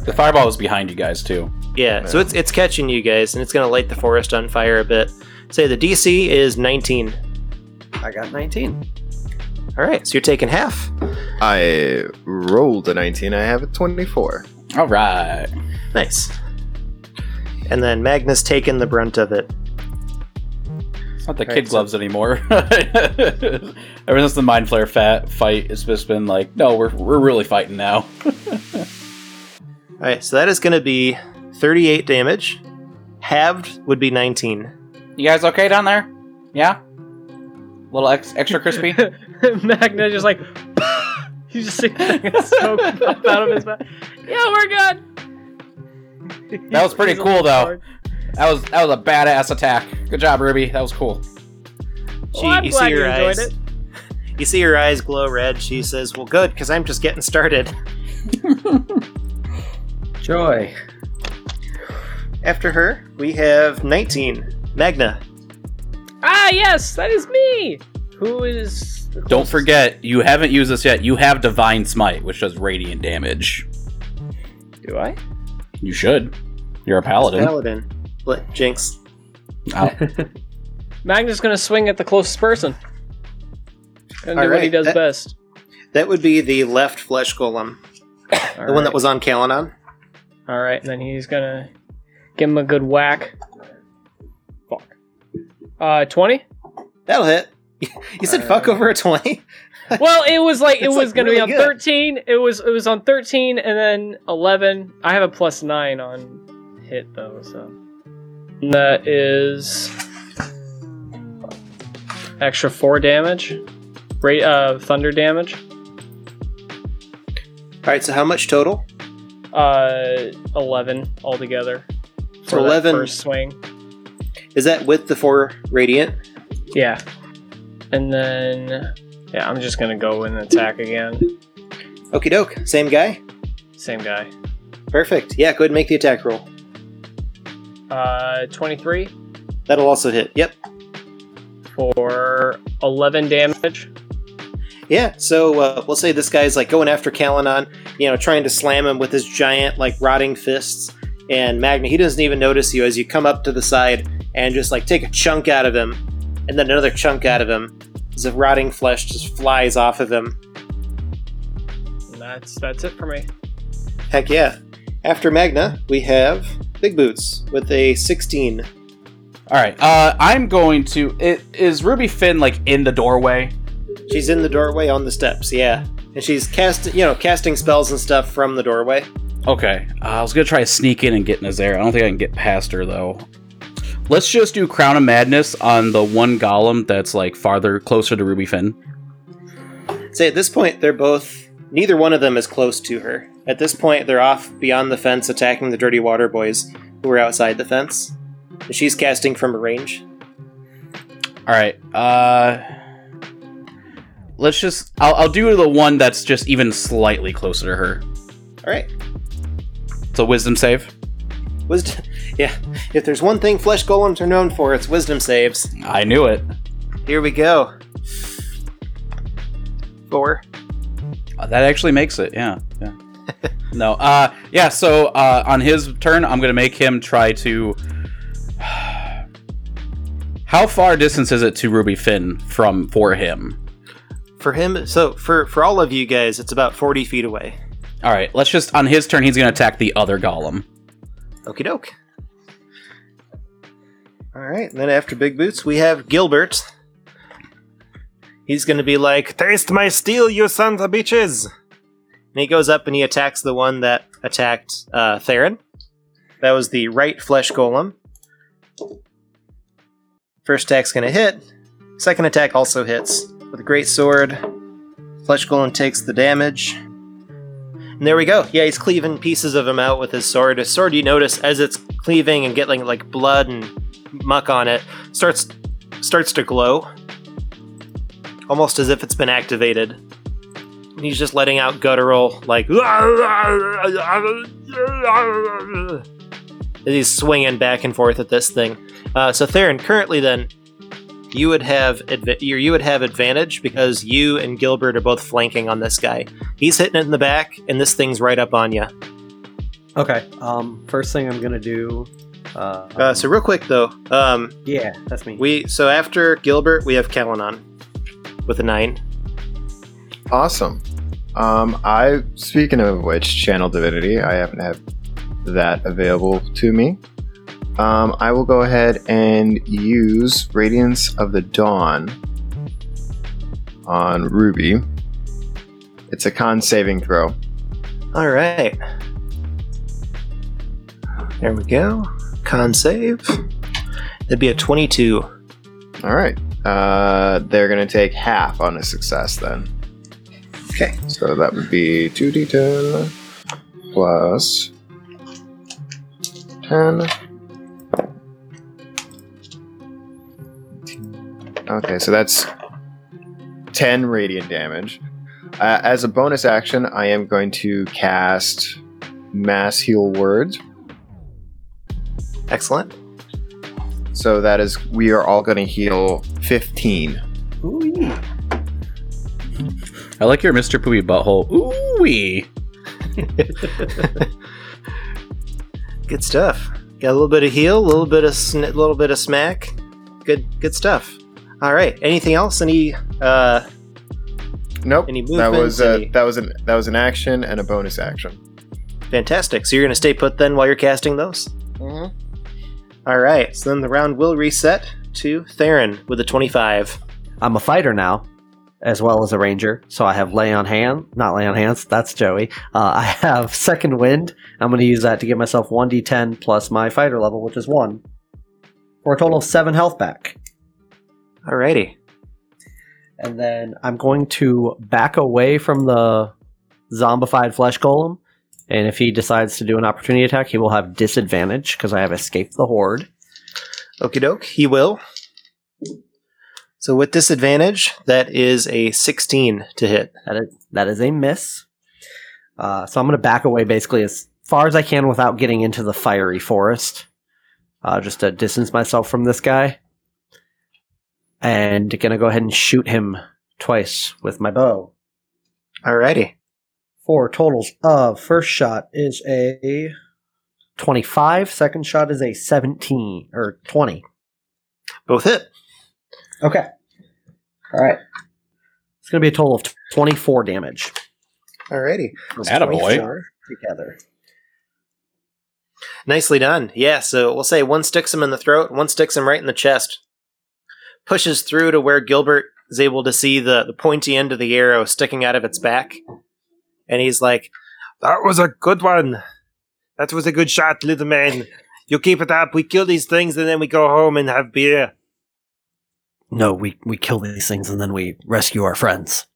G: The fireball is behind you guys too.
C: Yeah, so it's it's catching you guys, and it's gonna light the forest on fire a bit. Say the DC is 19.
J: I got 19.
C: All right, so you're taking half.
F: I rolled a 19. I have a 24.
G: All right.
C: Nice. And then Magna's taking the brunt of it.
G: It's not the
C: Right,
G: kid
C: so-
G: gloves anymore. Ever since the mind flayer fat fight, it's just been like, no, we're we're really fighting now.
C: All right, so that is gonna be 38 damage. Halved would be 19.
G: You guys okay down there? Yeah. A little ex- extra crispy.
H: Magna just like he's just seeing smoke pop out of his mouth. Yeah, we're good.
G: That was pretty cool, though.
H: hard.
G: That was that was a badass attack. Good job, Ruby. That was cool.
C: She,
H: Well, I'm
C: you
H: glad
C: see
H: you
C: her
H: enjoyed it.
C: You see her eyes glow red. She says, "Well, good, because I'm just getting started."
J: Joy.
C: After her, we have 19. Magna.
H: Ah, yes, that is me. Who is?
G: Don't forget, you haven't used this yet. You have Divine Smite, which does radiant damage.
H: Do I?
G: You should. You're a paladin.
C: Paladin. Bl- Jinx.
G: Ow.
H: Magna's gonna swing at the closest person. And do
C: All
H: what he does
C: that-
H: best.
C: That would be the left flesh golem, the one that was on Kalanon.
H: All right, and then he's gonna give him a good whack. Fuck. Uh, twenty.
C: That'll hit. You said fuck over a 20?
H: well, it was like it
C: It's,
H: was
C: like,
H: gonna be on
C: good.
H: thirteen. It was it was on thirteen and then eleven. I have a plus nine on hit though, so and that is extra four damage. Rate uh thunder damage.
C: All right, so how much total?
H: Uh, eleven altogether.
C: So
H: for that
C: 11
H: first swing.
C: Is that with the four radiant?
H: Yeah. And then yeah, I'm just gonna go and attack again.
C: Okie doke. Same guy?
H: Same guy.
C: Perfect. Yeah, go ahead and make the attack roll.
H: Uh, 23
C: That'll also hit. Yep.
H: for 11 damage.
C: Yeah, so uh, we'll say this guy's like going after Kalanon, you know, trying to slam him with his giant, like, rotting fists. And Magna, he doesn't even notice you as you come up to the side and just, like, take a chunk out of him, and then another chunk out of him. As the rotting flesh just flies off of him.
H: And that's that's it for me.
C: Heck yeah. After Magna, we have Big Boots with a 16.
G: All right. Uh, I'm going to. It, is Ruby Finn like in the doorway?
C: She's in the doorway on the steps, yeah. And she's cast, you know, casting spells and stuff from the doorway.
G: Okay. Uh, I was gonna try to sneak in and get Nazaire. I don't think I can get past her though. Let's just do Crown of Madness on the one golem that's like farther closer to Ruby Finn.
C: Say at this point, they're both. Neither one of them is close to her. At this point, they're off beyond the fence attacking the Dirty Water Boys who are outside the fence. And she's casting from a range.
G: All right. Uh, let's just. I'll, I'll do the one that's just even slightly closer to her.
C: Alright.
G: It's a Wisdom save.
C: Wisdom. Yeah. If there's one thing flesh golems are known for, it's wisdom saves.
G: I knew it.
C: Here we go. Four.
G: Uh, that actually makes it. Yeah. Yeah. no. Uh. Yeah. So uh, on his turn, I'm gonna make him try to. How far distance is it to Ruby Finn from for him?
C: For him, so for for all of you guys, it's about 40 feet away.
G: All right. Let's just on his turn, he's gonna attack the other golem.
C: Okie doke. Alright, and then after Big Boots, we have Gilbert. He's gonna be like, Taste my steel, you sons of bitches! And he goes up and he attacks the one that attacked uh, Theron. That was the right flesh golem. First attack's gonna hit. Second attack also hits. With a great sword, Flesh Golem takes the damage. And there we go. Yeah, he's cleaving pieces of him out with his sword. His sword, you notice, as it's cleaving and getting like blood and muck on it, starts starts to glow, almost as if it's been activated. And he's just letting out guttural like as he's swinging back and forth at this thing. Uh, so Theron, currently then, you would have adv- you you would have advantage because you and Gilbert are both flanking on this guy. He's hitting it in the back, and this thing's right up on you.
J: Okay. Um, first thing I'm gonna do. Uh,
C: Uh, so real quick though, um,
J: yeah, that's me.
C: we so after Gilbert, we have Kalanon with a nine.
F: Awesome. Um, I speaking of which, channel divinity. I happen to have that available to me. Um, I will go ahead and use Radiance of the Dawn on Ruby. It's a con saving throw.
C: All right, there we go. Con save. That'd be a twenty-two.
F: All right. Uh, they're gonna take half on a success then.
C: Okay.
F: So that would be two d10 plus ten. Okay, so that's ten radiant damage. Uh, as a bonus action, I am going to cast Mass Healing Word.
C: Excellent.
F: So that is, we are all going to heal fifteen.
J: Ooh,
G: I like your Mr. Poopy butthole. Ooh wee.
C: Good stuff. Got a little bit of heal, a little bit of sn- little bit of smack. Good, good stuff. All right. Anything else? Any uh,
F: Nope.
C: Any
F: that was
C: movements,
F: uh,
C: any-
F: that was an that was an action and a bonus action.
C: fantastic. So you're gonna stay put then while you're casting those.
F: Mm-hmm.
C: All right. So then the round will reset to Theron with a 25.
J: I'm a fighter now, as well as a ranger. So I have lay on hand, not lay on hands. That's Joey. Uh, I have second wind. I'm going to use that to give myself 1d10 plus my fighter level, which is one, for a total of seven health back.
C: Alrighty.
J: And then I'm going to back away from the zombified flesh golem. And if he decides to do an opportunity attack, he will have disadvantage because I have escaped the horde.
C: Okie doke. He will. So with disadvantage, that is a 16 to hit.
J: That is that is a miss. Uh, so I'm going to back away basically as far as I can without getting into the fiery forest, uh, just to distance myself from this guy. And going to go ahead and shoot him twice with my bow.
C: Alrighty.
J: Four totals of first shot is a 25, second shot is a 17 or 20.
C: Both hit.
J: Okay. All right. It's going to be a total of 24 damage.
C: Alrighty.
G: Attaboy.
J: 24 Together.
C: Nicely done. Yeah, so we'll say one sticks him in the throat, one sticks him right in the chest. Pushes through to where Gilbert is able to see the, the pointy end of the arrow sticking out of its back. And he's like, That was a good one. That was a good shot, little man. You keep it up. We kill these things and then we go home and have beer.
J: No, we, we kill these things and then we rescue our friends.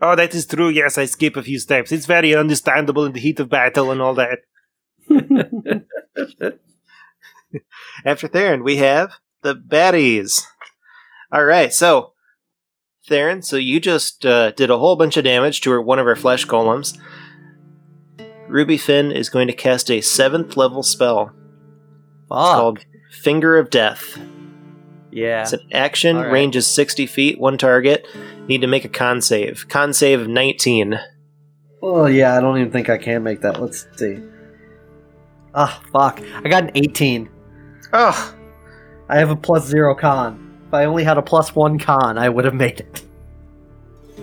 C: Oh, that is true. Yes, I skip a few steps. It's very understandable in the heat of battle and all that. After Theron, we have the baddies. All right, so Theron, so you just uh, did a whole bunch of damage to her, one of her flesh golems. Ruby Finn is going to cast a seventh level spell
J: Fuck.
C: called Finger of Death.
J: yeah.
C: It's an action,
J: All right.
C: range is 60 feet, one target. Need to make a con save. Con save of 19.
J: Oh, yeah, I don't even think I can make that. Let's see. Ah, fuck. I got an 18.
C: Oh,
J: I have a plus zero con. If I only had a plus one con, I would have made it.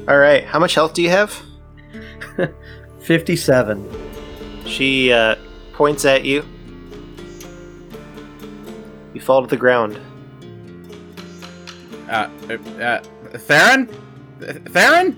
C: all right. How much health do you have?
J: 57.
C: She uh, points at you. You fall to the ground.
G: Uh, uh, uh, Theron? Th- Theron?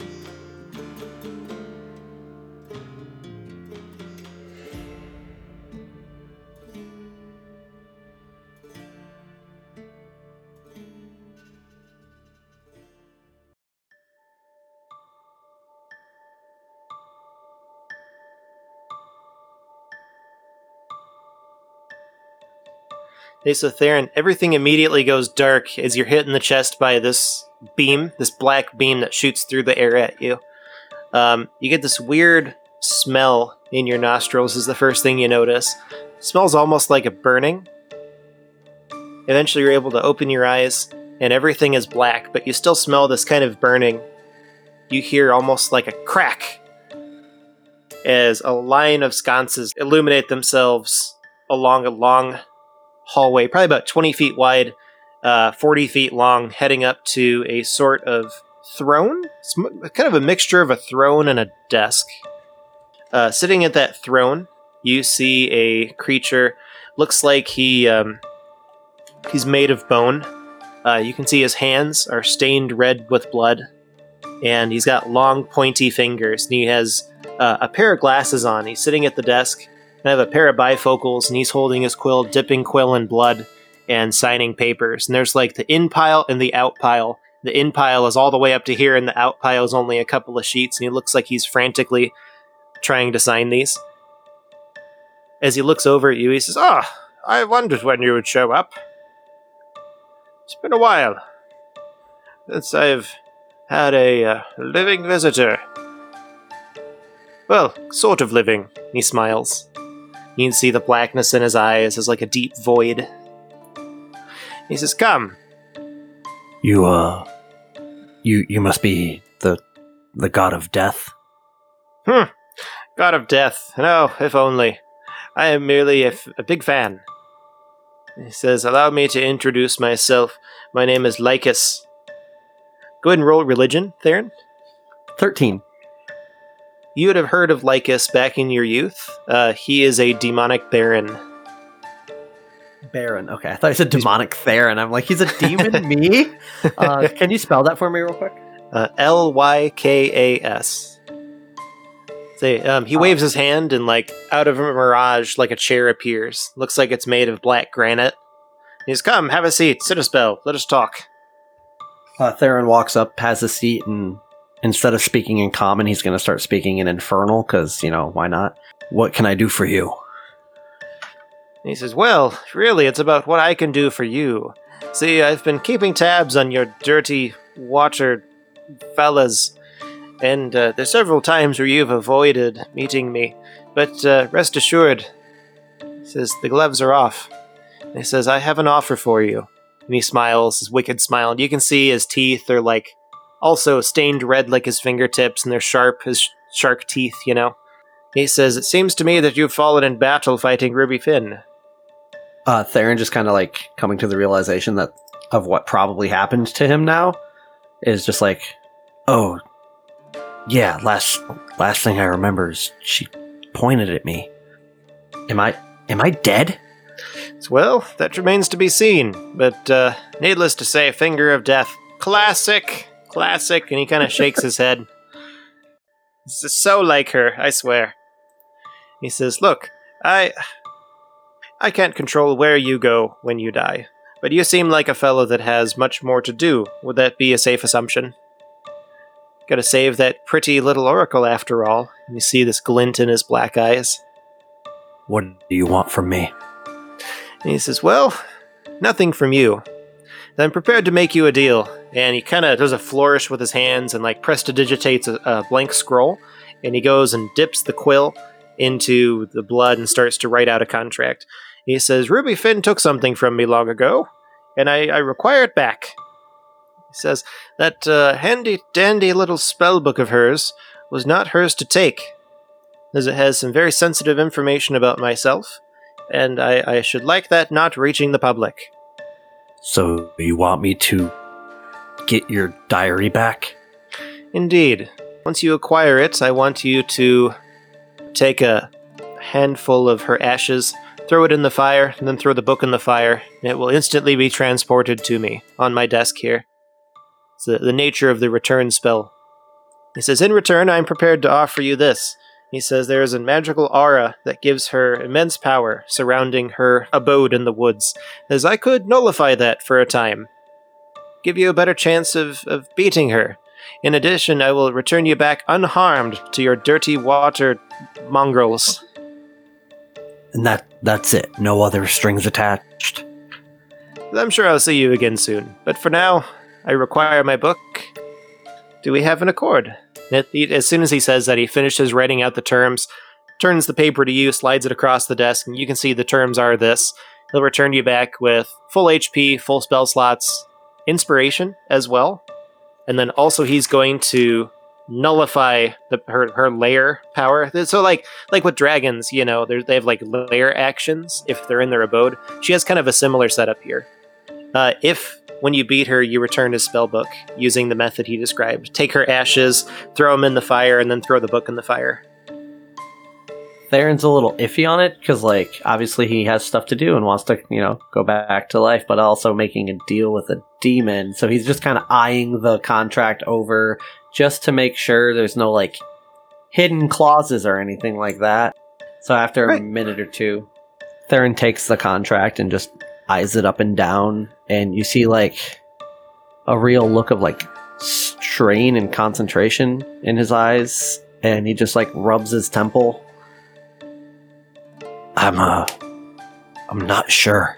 C: Hey, so Theron, everything immediately goes dark as you're hit in the chest by this beam, this black beam that shoots through the air at you. Um, you get this weird smell in your nostrils, is the first thing you notice. smells almost like a burning. Eventually, you're able to open your eyes, and everything is black, but you still smell this kind of burning. You hear almost like a crack as a line of sconces illuminate themselves along a long hallway, probably about 20 feet wide, uh, 40 feet long, heading up to a sort of throne. It's kind of a mixture of a throne and a desk. Uh, sitting at that throne, you see a creature. Looks like he um, he's made of bone. Uh, you can see his hands are stained red with blood, and he's got long, pointy fingers. And he has uh, a pair of glasses on. He's sitting at the desk, I have a pair of bifocals, and he's holding his quill, dipping quill in blood, and signing papers. And there's like the in pile and the out pile. The in pile is all the way up to here, and the out pile is only a couple of sheets, and he looks like he's frantically trying to sign these. As he looks over at you, he says, Ah, I wondered when you would show up. It's been a while since I've had a uh, living visitor. Well, sort of living, he smiles. You can see the blackness in his eyes as like a deep void. He says, Come.
J: You uh you you must be the the god of death.
C: Hmm. God of death. No, if only. I am merely a, f- a big fan. He says, Allow me to introduce myself. My name is Lykas. Go ahead and roll religion, Theron.
J: 13.
C: You would have heard of Lykas back in your youth. Uh, he is a demonic baron.
J: Baron. Okay, I thought he said demonic Theron. I'm like, he's a demon. me? Uh, can you spell that for me real quick?
C: Uh, L Y K A S. Say, um, he waves his hand, and like out of a mirage, like a chair appears. Looks like it's made of black granite. He's "Come, have a seat. Sit a spell. Let us talk."
J: Uh, Theron walks up, has a seat, and instead of speaking in common, he's going to start speaking in infernal because you know why not? What can I do for you?
C: He says, Well, really, it's about what I can do for you. See, I've been keeping tabs on your dirty water fellas, and uh, there's several times where you've avoided meeting me. But uh, rest assured, he says, the gloves are off. He says, I have an offer for you. And he smiles, his wicked smile, and you can see his teeth are like also stained red like his fingertips, and they're sharp, his shark teeth, you know. He says, It seems to me that you've fallen in battle fighting Ruby Finn.
J: Uh, Theron just kind of like coming to the realization that of what probably happened to him now is just like, oh, yeah. Last last thing I remember is she pointed at me. Am I am I dead?
C: Well, that remains to be seen, but uh, needless to say, Finger of Death. Classic! Classic, and he kind of shakes his head. This is so like her, I swear. He says, Look, I. I can't control where you go when you die, but you seem like a fellow that has much more to do. Would that be a safe assumption? Gotta save that pretty little oracle after all. You see this glint in his black eyes.
J: What do you want from me?
C: And he says, Well, nothing from you. I'm prepared to make you a deal. And he kind of does a flourish with his hands and like prestidigitates a, a blank scroll. And he goes and dips the quill into the blood and starts to write out a contract. He says, Ruby Finn took something from me long ago, and I, I require it back. He says, That uh, handy dandy little spell book of hers was not hers to take, as it has some very sensitive information about myself, and I, I should like that not reaching the public.
J: So you want me to get your diary back?
C: Indeed. Once you acquire it, I want you to take a handful of her ashes, throw it in the fire, and then throw the book in the fire, and it will instantly be transported to me on my desk here. It's the, the nature of the return spell. He says, In return, I am prepared to offer you this. He says there is a magical aura that gives her immense power surrounding her abode in the woods, as I could nullify that for a time. Give you a better chance of, of beating her. In addition, I will return you back unharmed to your dirty water mongrels.
J: And that that's it. No other strings attached.
C: I'm sure I'll see you again soon. But for now, I require my book. Do we have an accord? As soon as he says that, he finishes writing out the terms, turns the paper to you, slides it across the desk, and you can see the terms are this. He'll return you back with full HP, full spell slots, inspiration as well. And then also he's going to nullify the her her lair power. So like like with dragons, you know, they have like lair actions if they're in their abode. She has kind of a similar setup here. Uh, if when you beat her, you return his spellbook using the method he described. Take her ashes, throw them in the fire, and then throw the book in the fire.
J: Theron's a little iffy on it because, like, obviously he has stuff to do and wants to, you know, go back to life, but also making a deal with a demon. So he's just kind of eyeing the contract over just to make sure there's no, like, hidden clauses or anything like that. So after
C: Right.
J: a minute or two, Theron takes the contract and just eyes it up and down, and you see, like, a real look of, like, strain and concentration in his eyes, and he just, like, rubs his temple. I'm, uh, I'm not sure.